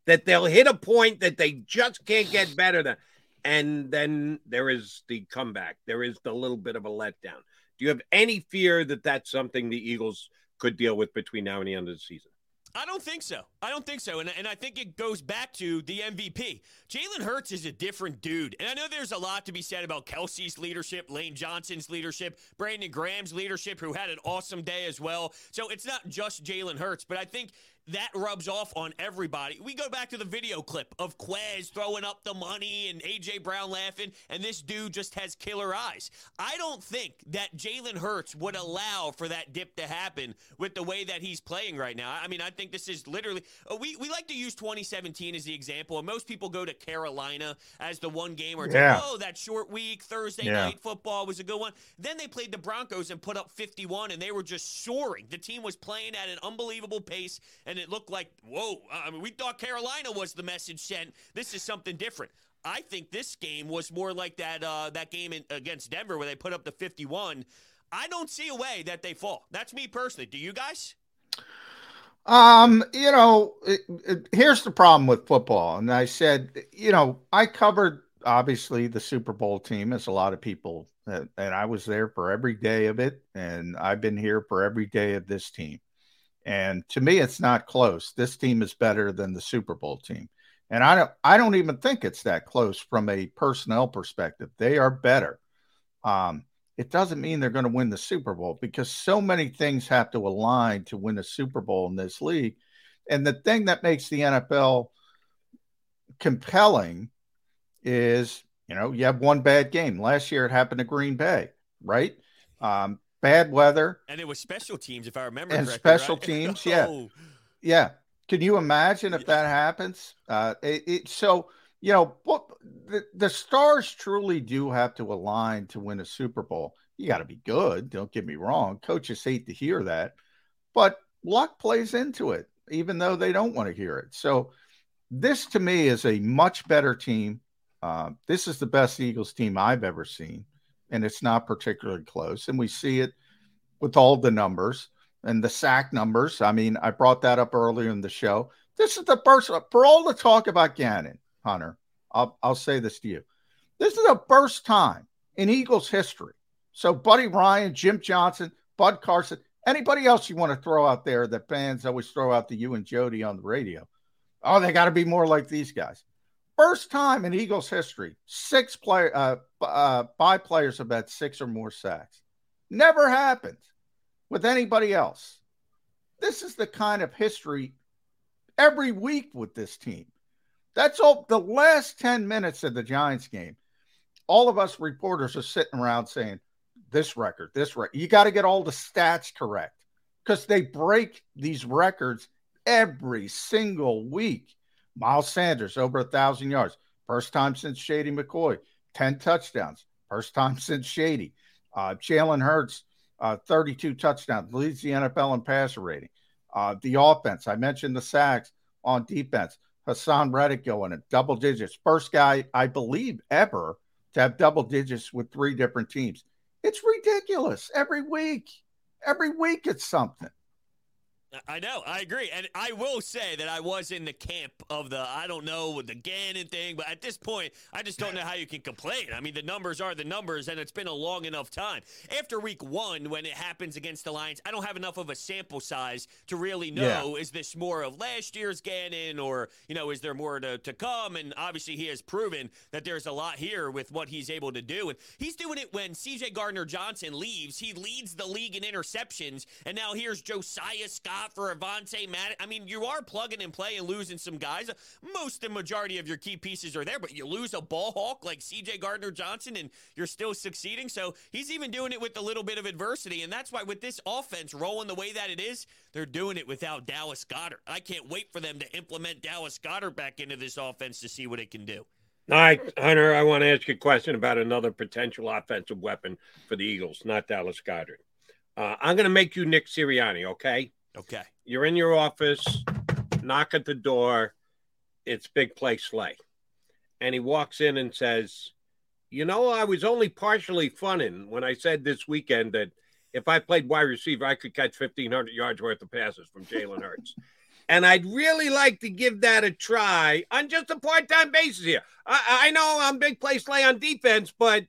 That they'll hit a point that they just can't get better than, and then there is the comeback. There is the little bit of a letdown. Do you have any fear that that's something the Eagles could deal with between now and the end of the season? I don't think so. I don't think so. And, and I think it goes back to the MVP. Jalen Hurts is a different dude. And I know there's a lot to be said about Kelce's leadership, Lane Johnson's leadership, Brandon Graham's leadership, who had an awesome day as well. So it's not just Jalen Hurts, but I think that rubs off on everybody. We go back to the video clip of Quez throwing up the money and AJ Brown laughing, and this dude just has killer eyes. I don't think that Jalen Hurts would allow for that dip to happen with the way that he's playing right now. I mean, I think this is literally uh, we we like to use 2017 as the example, and most people go to Carolina as the one game where it's Yeah. oh, that short week Thursday Yeah. night football was a good one. Then they played the Broncos and put up 51, and they were just soaring. The team was playing at an unbelievable pace, and it looked like, whoa, I mean, we thought Carolina was the message sent. This is something different. I think this game was more like that uh, that game in, against Denver where they put up the 51. I don't see a way that they fall. That's me personally. Do you guys? Um, you know, it, it- here's the problem with football. And I said, you know, I covered obviously the Super Bowl team, as a lot of people, and, and I was there for every day of it. And I've been here for every day of this team. And to me, it's not close. This team is better than the Super Bowl team. And I don't I don't even think it's that close from a personnel perspective. They are better. Um, it doesn't mean they're going to win the Super Bowl because so many things have to align to win a Super Bowl in this league. And the thing that makes the NFL compelling is, you know, you have one bad game. Last year it happened to Green Bay, right? Um, bad weather. And it was special teams, if I remember. And correctly, special right? teams, yeah. Oh. Yeah. Can you imagine if that happens? Uh, it, it, so, you know, what, the, the stars truly do have to align to win a Super Bowl. You got to be good. Don't get me wrong. Coaches hate to hear that, but luck plays into it, even though they don't want to hear it. So, this to me is a much better team. Uh, this is the best Eagles team I've ever seen, and it's not particularly close. And we see it with all the numbers and the sack numbers. I mean, I brought that up earlier in the show. This is the first for all the talk about Gannon, Hunter. I'll, I'll say this to you. This is the first time in Eagles history. So, Buddy Ryan, Jim Johnson, Bud Carson, anybody else you want to throw out there that fans always throw out to you and Jody on the radio. Oh, they got to be more like these guys. First time in Eagles history, six player, uh, uh, five players have had six or more sacks. Never happened with anybody else. This is the kind of history every week with this team. That's all. The last 10 minutes of the Giants game, all of us reporters are sitting around saying, this record, this record. You got to get all the stats correct because they break these records every single week. Miles Sanders, over a thousand yards. First time since Shady McCoy, 10 touchdowns. First time since Shady. Uh, Jalen Hurts, uh, 32 touchdowns, leads the NFL in passer rating. Uh, the offense, I mentioned the sacks on defense. Haason Reddick going at double digits. First guy, I believe, ever to have double digits with three different teams. It's ridiculous every week. Every week it's something. I know, I agree, and I will say that I was in the camp of the I don't know with the Gannon thing, but at this point, I just don't know how you can complain. I mean, the numbers are the numbers, and it's been a long enough time. After week one, when it happens against the Lions, I don't have enough of a sample size to really know Yeah. is this more of last year's Gannon, or you know, is there more to, to come? And obviously, he has proven that there's a lot here with what he's able to do, and he's doing it when C.J. Gardner Johnson leaves. He leads the league in interceptions, and now here's Josiah Scott for Avonte Maddox. I mean, you are plugging and playing, losing some guys. Most the majority of your key pieces are there, but you lose a ball hawk like C.J. Gardner Johnson, and you're still succeeding. So he's even doing it with a little bit of adversity, and that's why with this offense rolling the way that it is, they're doing it without Dallas Goedert. I can't wait for them to implement Dallas Goedert back into this offense to see what it can do. All right, Hunter, I want to ask you a question about another potential offensive weapon for the Eagles, not Dallas Goedert. Uh, I'm going to make you Nick Sirianni, okay? Okay. You're in your office, knock at the door. It's Big Play Slay. And he walks in and says, You know, I was only partially funning when I said this weekend that if I played wide receiver, I could catch 1,500 yards worth of passes from Jalen Hurts. and I'd really like to give that a try on just a part time basis here. I, I know I'm Big Play Slay on defense, but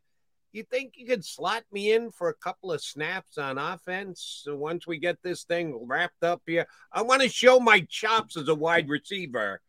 you think you could slot me in for a couple of snaps on offense once we get this thing wrapped up here? I want to show my chops as a wide receiver.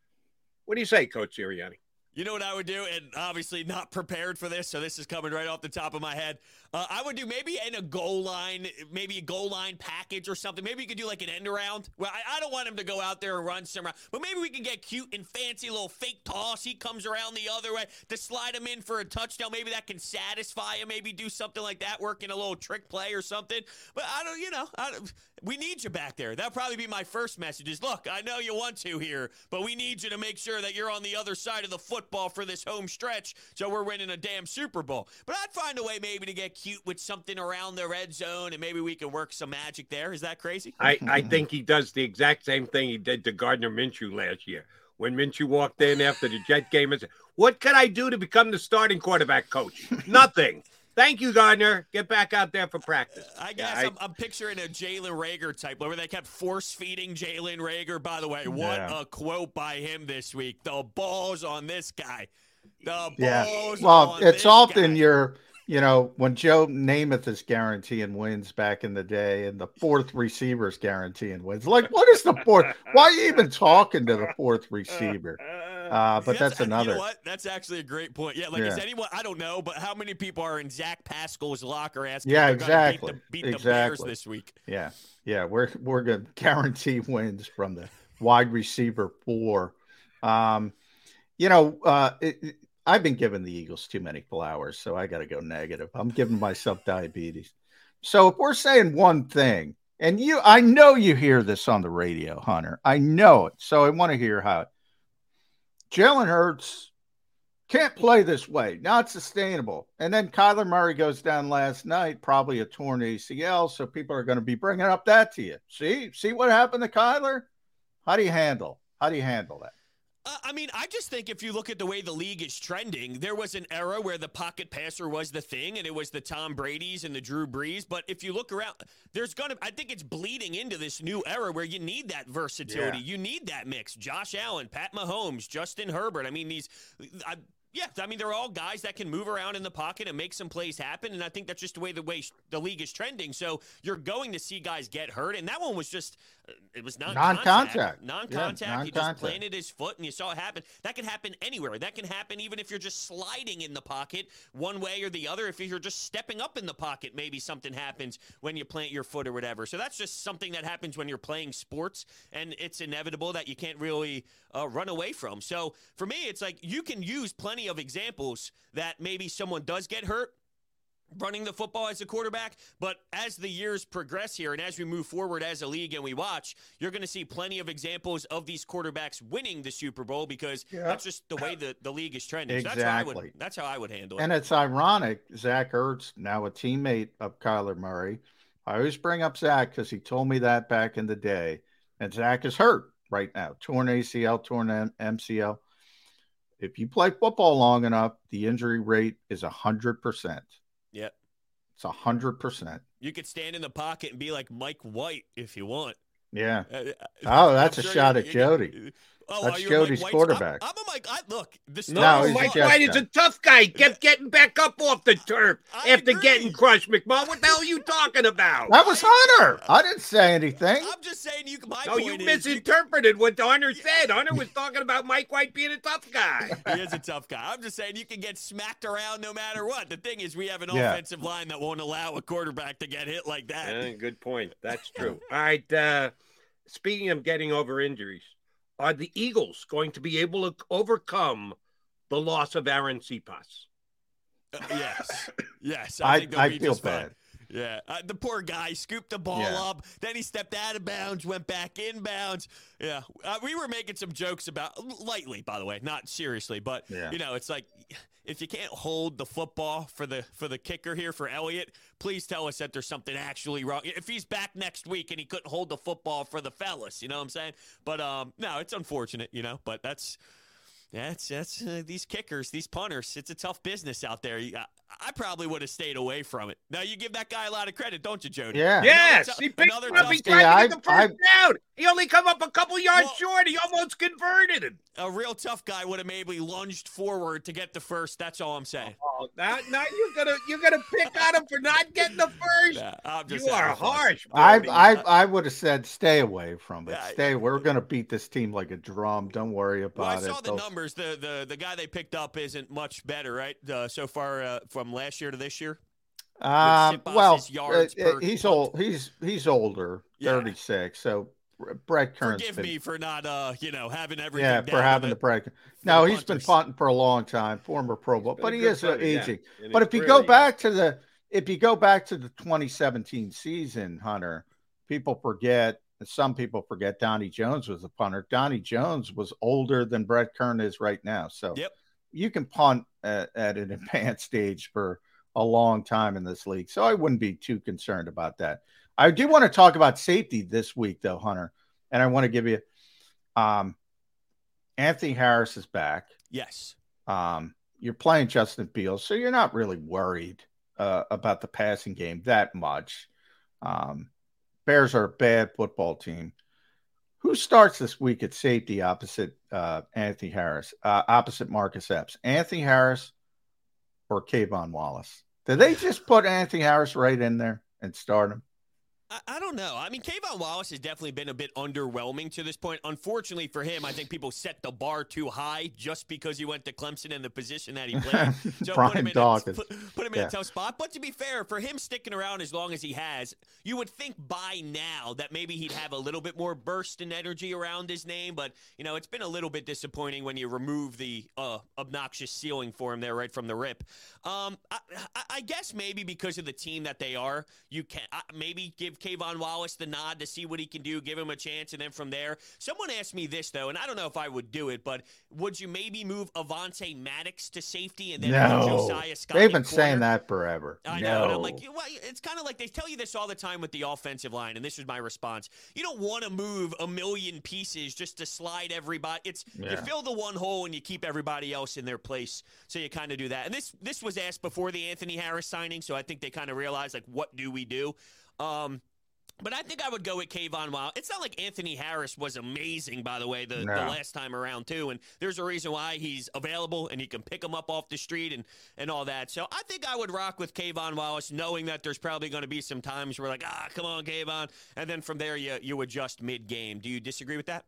What do you say, Coach Sirianni? You know what I would do, and obviously not prepared for this, so this is coming right off the top of my head. Uh, I would do maybe in a goal line, maybe a goal line package or something. Maybe you could do like an end around. Well, I, I don't want him to go out there and run some, but maybe we can get cute and fancy, little fake toss. He comes around the other way to slide him in for a touchdown. Maybe that can satisfy him. Maybe do something like that, working a little trick play or something. But I don't, you know, don't, we need you back there. That'll probably be my first message. Is look, I know you want to here, but we need you to make sure that you're on the other side of the football for this home stretch, so we're winning a damn Super Bowl. But I'd find a way maybe to get cute with something around the red zone, and maybe we can work some magic there. Is that crazy? I, I mm-hmm. think he does the exact same thing he did to Gardner Minshew last year. When Minshew walked in after the Jet game and said, What could I do to become the starting quarterback coach? Nothing. Thank you, Gardner. Get back out there for practice. I guess I- I'm, I'm picturing a Jalen Reagor type, where they kept force feeding Jalen Reagor. By the way, what Yeah. a quote by him this week. The balls on this guy. The balls Yeah. Well, on it's often guy. your you know, when Joe Namath is guaranteeing wins back in the day and the fourth receiver is guaranteeing wins. Like, what is the fourth? Why are you even talking to the fourth receiver? Uh, but that's, another. You know what? That's actually a great point. Yeah, like is anyone? I don't know, but how many people are in Zach Pascal's locker asking? Yeah, if they're gonna exactly. Beat the, beat the Bears Exactly. this week. Yeah, yeah, we're we're gonna guarantee wins from the wide receiver four. Um, you know, uh, it- I've been giving the Eagles too many flowers, so I got to go negative. I'm giving myself diabetes. So if we're saying one thing, and you, I know you hear this on the radio, Hunter. I know it. So I want to hear how Jalen Hurts can't play this way, not sustainable. And then Kyler Murray goes down last night, probably a torn ACL. So people are going to be bringing up that to you. See, see what happened to Kyler? How do you handle? How do you handle that? Uh, I mean, I just think if you look at the way the league is trending, there was an era where the pocket passer was the thing, and it was the Tom Brady's and the Drew Brees. But if you look around, there's gonna. I think it's bleeding into this new era where you need that versatility. Yeah. You need that mix. Josh Allen, Pat Mahomes, Justin Herbert. I mean, these. I, yeah, I mean they're all guys that can move around in the pocket and make some plays happen, and I think that's just the way the way the league is trending. So you're going to see guys get hurt, and that one was just uh, it was non-contact, Non-contact. non-contact. Yeah, he just non-contact. planted his foot, and you saw it happen. That can happen anywhere. That can happen even if you're just sliding in the pocket one way or the other. If you're just stepping up in the pocket, maybe something happens when you plant your foot or whatever. So that's just something that happens when you're playing sports, and it's inevitable that you can't really uh, run away from. So for me, it's like you can use plenty of examples that maybe someone does get hurt running the football as a quarterback. But as the years progress here and as we move forward as a league and we watch, you're going to see plenty of examples of these quarterbacks winning the Super Bowl because Yeah. that's just the way the, the league is trending. So that's how I would Exactly. that's how I would handle it. And it's ironic, Zach Ertz, now a teammate of Kyler Murray. I always bring up Zach because he told me that back in the day. And Zach is hurt right now, torn ACL, torn M- MCL. If you play football long enough, the injury rate is 100%. Yep. It's 100%. You could stand in the pocket and be like Mike White if you want. Yeah. Uh, Oh, that's I'm a sure shot at Jody. Oh, That's are you a Mike Jody's quarterback. I'm, I'm a Mike. I, look, the No, Steelers- Mike Jeff White is a tough guy. Kept getting back up off the turf after getting crushed. McMahon, what the hell are you talking about? That was Hunter. I didn't say anything. I'm just saying you. My No, you point is, misinterpreted what Hunter said. Hunter was talking about Mike White being a tough guy. he is a tough guy. I'm just saying you can get smacked around no matter what. The thing is, we have an Yeah. offensive line that won't allow a quarterback to get hit like that. Yeah, good point. That's true. All right. Uh, speaking of getting over injuries, are the Eagles going to be able to overcome the loss of Arryn Siposs? Uh, yes, yes. I- I, think I be feel just fine. Yeah, uh, the poor guy scooped the ball Yeah. up, then he stepped out of bounds, went back in bounds. Yeah, uh, we were making some jokes about lightly, by the way, not seriously, but Yeah. you know, it's like if you can't hold the football for the for the kicker here for Elliott, please tell us that there's something actually wrong. If he's back next week and he couldn't hold the football for the fellas, you know what I'm saying? But um, no, it's unfortunate, you know, but that's. That's that's uh, these kickers, these punters. It's a tough business out there. You- I, I probably would have stayed away from it. Now you give that guy a lot of credit, don't you, Jody? Yeah. Yes, tou- he picked another him up. He guy. tried Yeah, to get the I- first down. He only come up a couple yards short. He almost converted it. A real tough guy would have maybe lunged forward to get the first. That's all I'm saying. Oh, now, now you're gonna you're gonna pick on him for not getting the first. Yeah, I'm just you are harsh. I, I I would have said stay away from it. Stay. We're going to beat this team like a drum. Don't worry about Well, I it. saw the They'll- numbers. The, the the guy they picked up isn't much better, right? Uh, so far uh, from last year to this year. Um, well, yards uh, uh, he's punt. old. He's he's older, Yeah. thirty six. So Brett Kern's Forgive been, me for not, uh, you know, having everything. yeah, down for having the break. the No, he's been punters. punting for a long time, former Pro Bowl, but he is uh, punter, yeah, aging. But if you career, go yeah. back to the if you go back to the 2017 season, Hunter, people forget. Some people forget Donnie Jones was a punter. Donnie Jones was older than Brett Kern is right now. So Yep. you can punt at, at an advanced age for a long time in this league. So I wouldn't be too concerned about that. I do want to talk about safety this week, though, Hunter. And I want to give you um, Anthony Harris is back. Yes. Um, you're playing Justin Fields, so you're not really worried uh, about the passing game that much. Um, Bears are a bad football team. Who starts this week at safety opposite uh, Anthony Harris, uh, opposite Marcus Epps? Anthony Harris or K'Von Wallace? Did they just put Anthony Harris right in there and start him? I, I don't know. I mean, K'Von Wallace has definitely been a bit underwhelming to this point. Unfortunately for him, I think people set the bar too high just because he went to Clemson in the position that he played. So Brian put him, in a, put, put him in Yeah. a tough spot. But to be fair, for him sticking around as long as he has, you would think by now that maybe he'd have a little bit more burst and energy around his name. But, you know, it's been a little bit disappointing when you remove the uh, obnoxious ceiling for him there right from the rip. Um, I, I, I guess maybe because of the team that they are, you can uh, maybe give K'Von Wallace the nod to see what he can do, give him a chance, and then from there. Someone asked me this though, and I don't know if I would do it, but would you maybe move Avante Maddox to safety and then No. Josiah Scott They've been saying that forever. I no. know, and I'm like, well, it's kind of like they tell you this all the time with the offensive line, and this is my response. You don't want to move a million pieces just to slide everybody. It's you fill the one hole and you keep everybody else in their place. So you kind of do that. And this this was asked before the Anthony Harris signing, so I think they kind of realized like, what do we do? Um, but I think I would go with K'Von Wild. It's not like Anthony Harris was amazing, by the way, the, the last time around too. And there's a reason why he's available and you can pick him up off the street and and all that. So I think I would rock with K'Von Wallace, knowing that there's probably going to be some times where like, ah, come on, K'Von, and then from there you you adjust mid game. Do you disagree with that?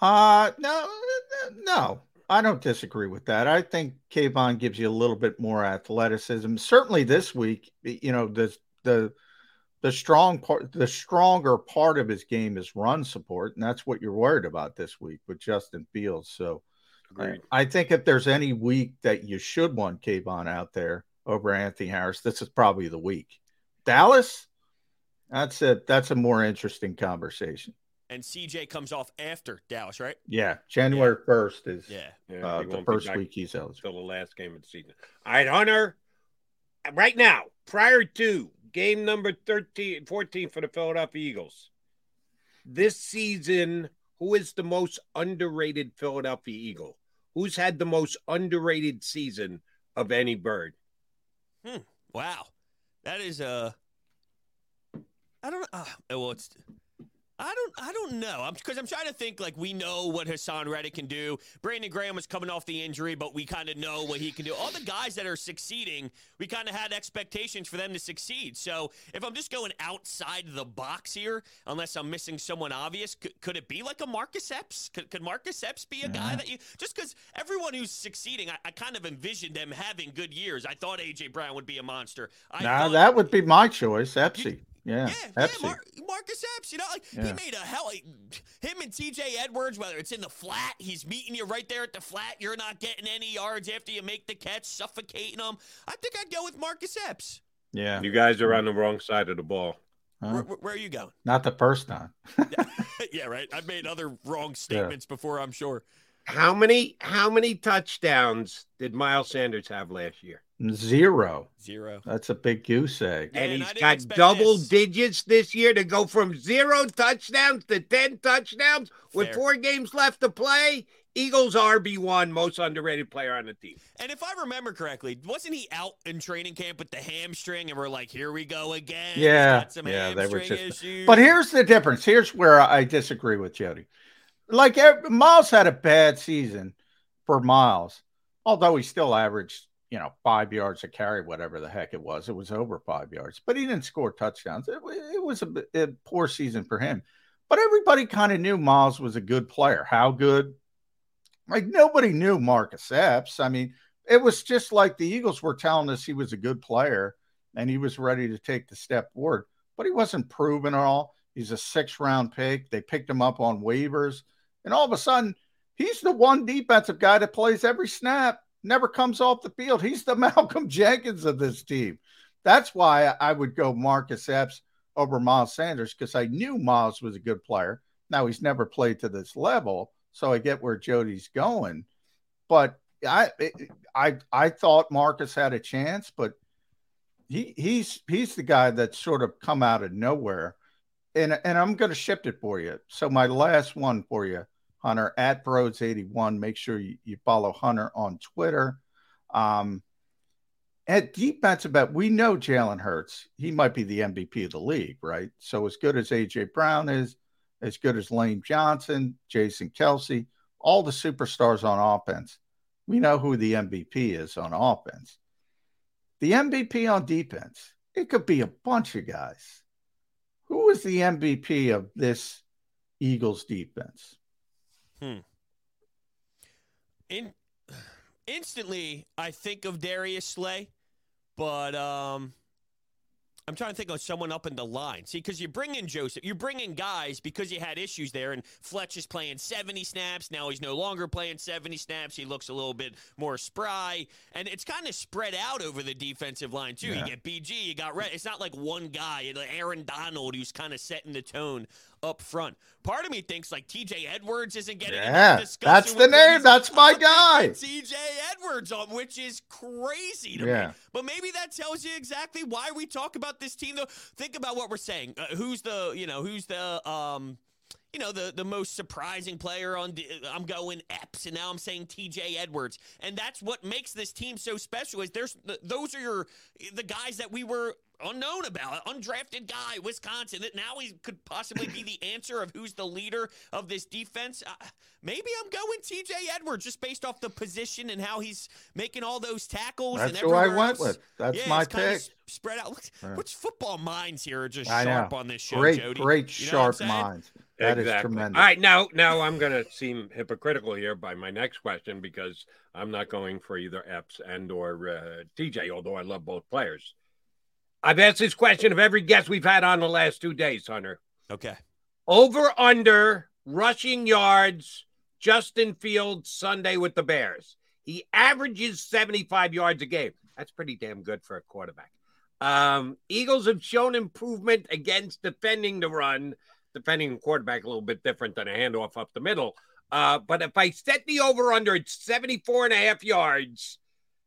Uh no, no, I don't disagree with that. I think K'Von gives you a little bit more athleticism. Certainly this week, you know, the the the strong part, the stronger part of his game is run support, and that's what you're worried about this week with Justin Fields. So, I, Agreed. I think if there's any week that you should want K'Von out there over Anthony Harris, this is probably the week. Dallas, that's a that's a more interesting conversation. And CJ comes off after Dallas, right? Yeah, January first is Yeah. Yeah, uh, the won't be first back week he's eligible. Until the last game of the season. All right, Hunter. Right now, prior to game number 13, 14 for the Philadelphia Eagles, this season, who is the most underrated Philadelphia Eagle? Who's had the most underrated season of any bird? Hmm. Wow, that is a. I don't. Uh, well, it's. I don't. I don't know. I'm because I'm trying to think. Like we know what Haason Reddick can do. Brandon Graham was coming off the injury, but we kind of know what he can do. All the guys that are succeeding, we kind of had expectations for them to succeed. So if I'm just going outside the box here, unless I'm missing someone obvious, could, could it be like a Marcus Epps? Could, could Marcus Epps be a guy that you just because everyone who's succeeding, I, I kind of envisioned them having good years. I thought AJ Brown would be a monster. I Now thought- that would be my choice, Epsy. Yeah, yeah, Epsy. Mar- Marcus Epps, you know, like he made a hell. Like, him and T.J. Edwards, whether it's in the flat, he's meeting you right there at the flat. You're not getting any yards after you make the catch, suffocating them. I think I'd go with Marcus Epps. yeah, You guys are on the wrong side of the ball. Huh? Where, where- where are you going? not the first time. yeah, right. I've made other wrong statements before. I'm sure. How many how many touchdowns did Miles Sanders have last year? Zero. Zero. That's a big goose egg. Yeah, and and he's I got double this. digits this year to go from zero touchdowns to 10 touchdowns with four games left to play. Eagles RB1, most underrated player on the team. And if I remember correctly, wasn't he out in training camp with the hamstring? And we're like, here we go again. Yeah, got some yeah, they were just. issues. But here's the difference. Here's where I disagree with Jody. Like eh, Miles had a bad season for Miles, although he still averaged, you know, five yards a carry, whatever the heck it was. It was over five yards, but he didn't score touchdowns. It, it was a, a poor season for him. But everybody kind of knew Miles was a good player. How good? Like nobody knew Marcus Epps. I mean, it was just like the Eagles were telling us he was a good player and he was ready to take the step forward, but he wasn't proven at all. He's a six round pick. They picked him up on waivers. And all of a sudden, he's the one defensive guy that plays every snap, never comes off the field. He's the Malcolm Jenkins of this team. That's why I would go Marcus Epps over Miles Sanders because I knew Miles was a good player. Now he's never played to this level, so I get where Jody's going. But I I I thought Marcus had a chance, but he he's he's the guy that's sort of come out of nowhere. And and I'm going to shift it for you. So my last one for you, Hunter at Broads81. Make sure you, you follow Hunter on Twitter. Um, at defensive bet, we know Jalen Hurts. He might be the MVP of the league, right? So as good as AJ Brown is, as good as Lane Johnson, Jason Kelce, all the superstars on offense, we know who the MVP is on offense. The MVP on defense, it could be a bunch of guys. Who is the MVP of this Eagles defense? Hmm. In instantly, I think of Darius Slay, but um, I'm trying to think of someone up in the line. See, because you bring in Joseph, you bring in guys because you had issues there, and Fletch is playing 70 snaps. Now he's no longer playing 70 snaps. He looks a little bit more spry, and it's kind of spread out over the defensive line, too. Yeah. You get BG, you got Red. It's not like one guy, Aaron Donald, who's kind of setting the tone up front. Part of me thinks like TJ Edwards isn't getting Yeah, that's the name. That's my guy. TJ Edwards on, which is crazy to Yeah. me. But maybe that tells you exactly why we talk about this team, though. Think about what we're saying. Uh, who's the, you know, who's the, um, you know, the the most surprising player on. I'm going Epps, and now I'm saying T.J. Edwards, and that's what makes this team so special. Is there's those are your the guys that we were unknown about, undrafted guy, Wisconsin. That now he could possibly be the answer of who's the leader of this defense. Uh, maybe I'm going T.J. Edwards just based off the position and how he's making all those tackles. That's and who I everywhere went with. That's Yeah, my pick. Spread out. Look, Yeah. Which football minds here are just I sharp know. on this show, Great, Jody? great, You know what I'm sharp minds. That is exactly. tremendous. All right, now now I'm going to seem hypocritical here by my next question because I'm not going for either Epps and or uh, TJ, although I love both players. I've asked this question of every guest we've had on the last two days, Hunter. Okay. Over under rushing yards, Justin Fields Sunday with the Bears. He averages 75 yards a game. That's pretty damn good for a quarterback. Um, Eagles have shown improvement against defending the run, defending the quarterback a little bit different than a handoff up the middle. Uh, but if I set the over under at 74 and a half yards,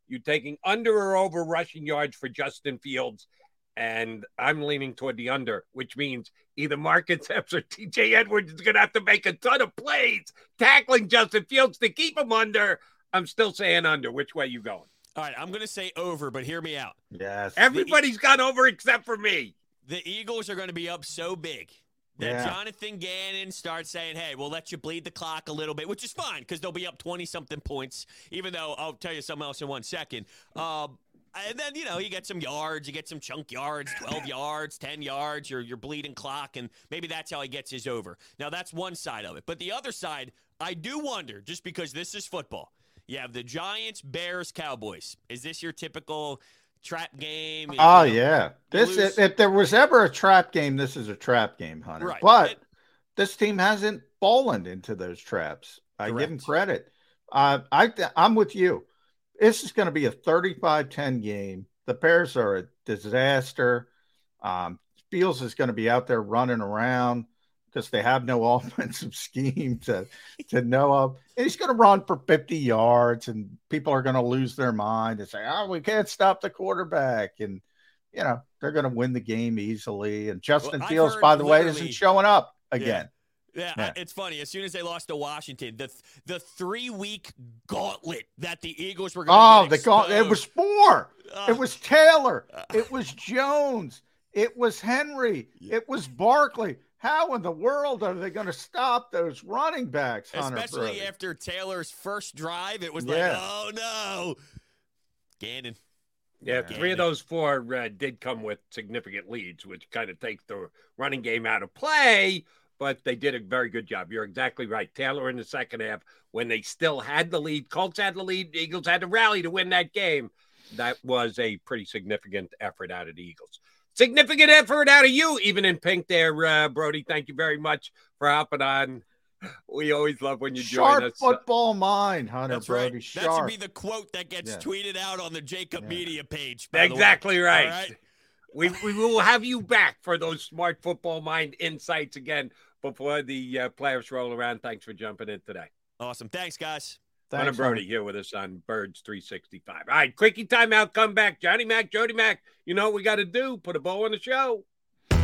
you're taking under or over rushing yards for Justin Fields. And I'm leaning toward the under, which means either Marcus Epps or TJ Edwards is going to have to make a ton of plays tackling Justin Fields to keep him under. I'm still saying under. Which way you going? All right, I'm going to say over, but hear me out. Yes. Everybody's got over except for me. The Eagles are going to be up so big that Yeah. Jonathan Gannon starts saying, "Hey, we'll let you bleed the clock a little bit," which is fine because they'll be up twenty something points. Even though I'll tell you something else in one second. Um, and then you know you get some yards, you get some chunk yards, twelve yards, ten yards. You're you're bleeding clock, and maybe that's how he gets his over. Now that's one side of it, but the other side, I do wonder, just because this is football. You have the Giants, Bears, Cowboys. Is this your typical trap game? Oh know, yeah. This if, there was ever a trap game, this is a trap game, Hunter. Right. But this team hasn't fallen into those traps. I give him credit. Uh, I I'm with you. This is going to be a 35-10 game. The Bears are a disaster. Um, Fields is going to be out there running around because they have no offensive scheme to to know of. And he's going to run for 50 yards, and people are going to lose their mind and say, "Oh, we can't stop the quarterback." And you know they're going to win the game easily. And Justin I've Fields, by the way, isn't showing up again. Yeah, Yeah. I- it's funny. As soon as they lost to Washington, the the three week gauntlet that the Eagles were going Oh, to the go- it was four. Uh, it was Taylor. It was Jones. It was Henry. It was Barkley. How in the world are they going to stop those running backs, Hunter especially Brody? after Taylor's first drive. It was Yeah. like, oh no, Gannon. Yeah, three of those four uh, did come with significant leads, which kind of takes the running game out of play. But they did a very good job. You're exactly right. Taylor in the second half, when they still had the lead, Colts had the lead, Eagles had to rally to win that game. That was a pretty significant effort out of the Eagles. Significant effort out of you, even in pink there, uh, Brody. Thank you very much for hopping on. We always love when you Sharp join us. football mind, Hunter That's Brody. right. That should be the quote that gets Yeah. tweeted out on the JAKIB Media page. by the way. Exactly right. All right? We, we will have you back for those smart football mind insights again before the uh, playoffs roll around. Thanks for jumping in today. Awesome. Thanks, guys. Hunter Thanks, Brody here with us on Birds 365. All right, quickie timeout, come back. Johnny Mac, Jody Mac, you know what we got to do? Put a bow on the show.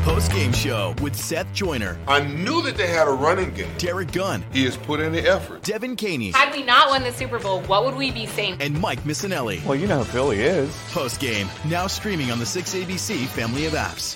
Post game show with Seth Joyner, I knew that they had a running game. Derrick Gunn, He has put in the effort. Devan Kaney, Had we not won the Super Bowl, what would we be saying? and Mike Missanelli. Well, you know who Philly is. Post game now streaming on the 6ABC family of apps.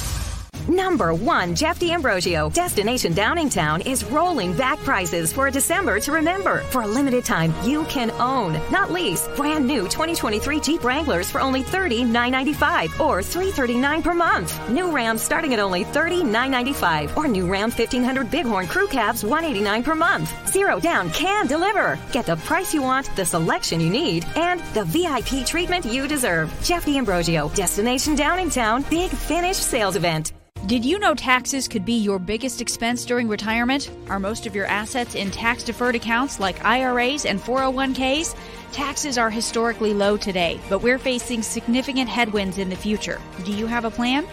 Number one, Jeff D'Ambrosio. Destination Downingtown is rolling back prices for a December to remember. For a limited time, you can own, not lease, brand new 2023 Jeep Wranglers for only $30,995 or 339 per month. New Ram starting at only $30,995 or new Ram 1500 Bighorn Crew Cabs 189 per month. Zero down can deliver. Get the price you want, the selection you need, and the VIP treatment you deserve. Jeff D'Ambrosio, Destination Downingtown, Big Finish Sales Event. Did you know taxes could be your biggest expense during retirement? Are most of your assets in tax deferred accounts like IRAs and 401ks? Taxes are historically low today, but we're facing significant headwinds in the future. Do you have a plan?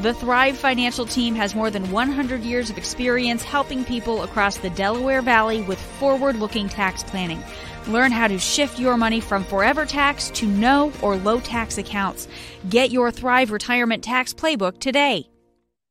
The Thrive Financial Team has more than 100 years of experience helping people across the Delaware Valley with forward looking tax planning. Learn how to shift your money from forever tax to no or low tax accounts. Get your Thrive Retirement Tax Playbook today.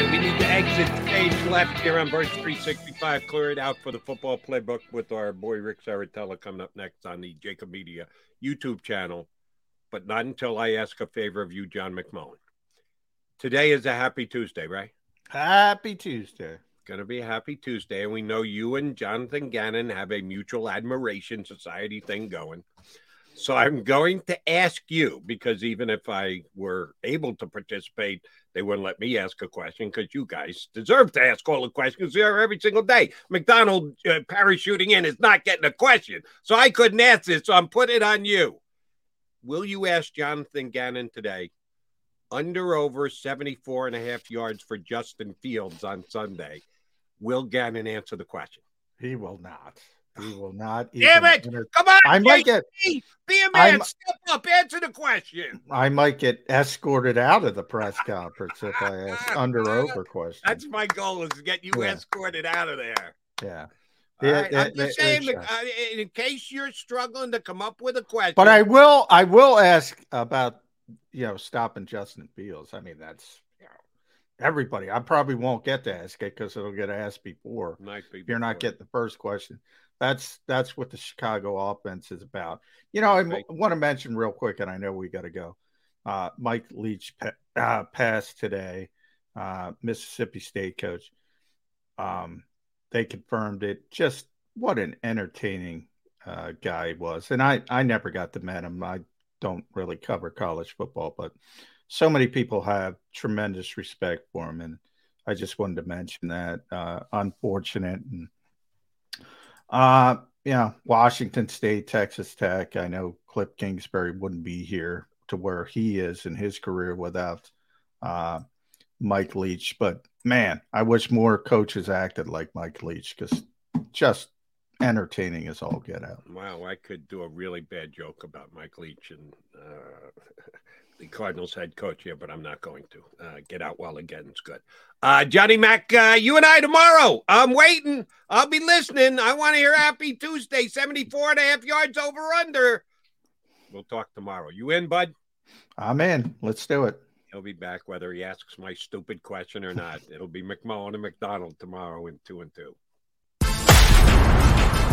Right, we need to exit stage left here on Birds 365. Clear it out for the football playbook with our boy Rick Saratella coming up next on the JAKIB Media YouTube channel, but not until I ask a favor of you, John McMullen. Today is a happy Tuesday, right? Happy Tuesday. Going to be a happy Tuesday, and we know you and Jonathan Gannon have a mutual admiration society thing going. So I'm going to ask you because even if I were able to participate, they wouldn't let me ask a question because you guys deserve to ask all the questions there every single day. McDonald uh, parachuting in is not getting a question, so I couldn't ask it. So I'm putting it on you. Will you ask Jonathan Gannon today under over 74 and a half yards for Justin Fields on Sunday? Will Gannon answer the question? He will not. He will not. Damn it! enter- Come on, I might get. Be a man. I'm- Step up. Answer the question. I might get escorted out of the press conference if I ask under over questions. That's my goal: is to get you Yeah. escorted out of there. Yeah. Yeah, right, yeah, I'm just saying, uh, in case you're struggling to come up with a question. But I will. I will ask about you know stopping Justin Fields. I mean, that's you know, everybody. I probably won't get to ask it because it'll get asked before. Might be If you're not before. getting the first question. That's that's what the Chicago offense is about. You know, I want to mention real quick, and I know we got to go. Uh, Mike Leach pa- uh, passed today, uh, Mississippi State coach. Um, they confirmed it. Just what an entertaining uh, guy he was, and I I never got to meet him. I don't really cover college football, but so many people have tremendous respect for him, and I just wanted to mention that. Uh, unfortunate and uh, yeah, Washington State, Texas Tech. I know Cliff Kingsbury wouldn't be here to where he is in his career without uh, Mike Leach. But man, I wish more coaches acted like Mike Leach because just entertaining as all get out. Wow, I could do a really bad joke about Mike Leach and uh, the Cardinals head coach here, but I'm not going to. Uh, get out while again. It's good. Uh, Johnny Mac, uh, you and I tomorrow. I'm waiting. I'll be listening. I want to hear Happy Tuesday, 74 and a half yards over under. We'll talk tomorrow. You in, bud? I'm in. Let's do it. He'll be back whether he asks my stupid question or not. It'll be McMullen and McDonald tomorrow in two and two.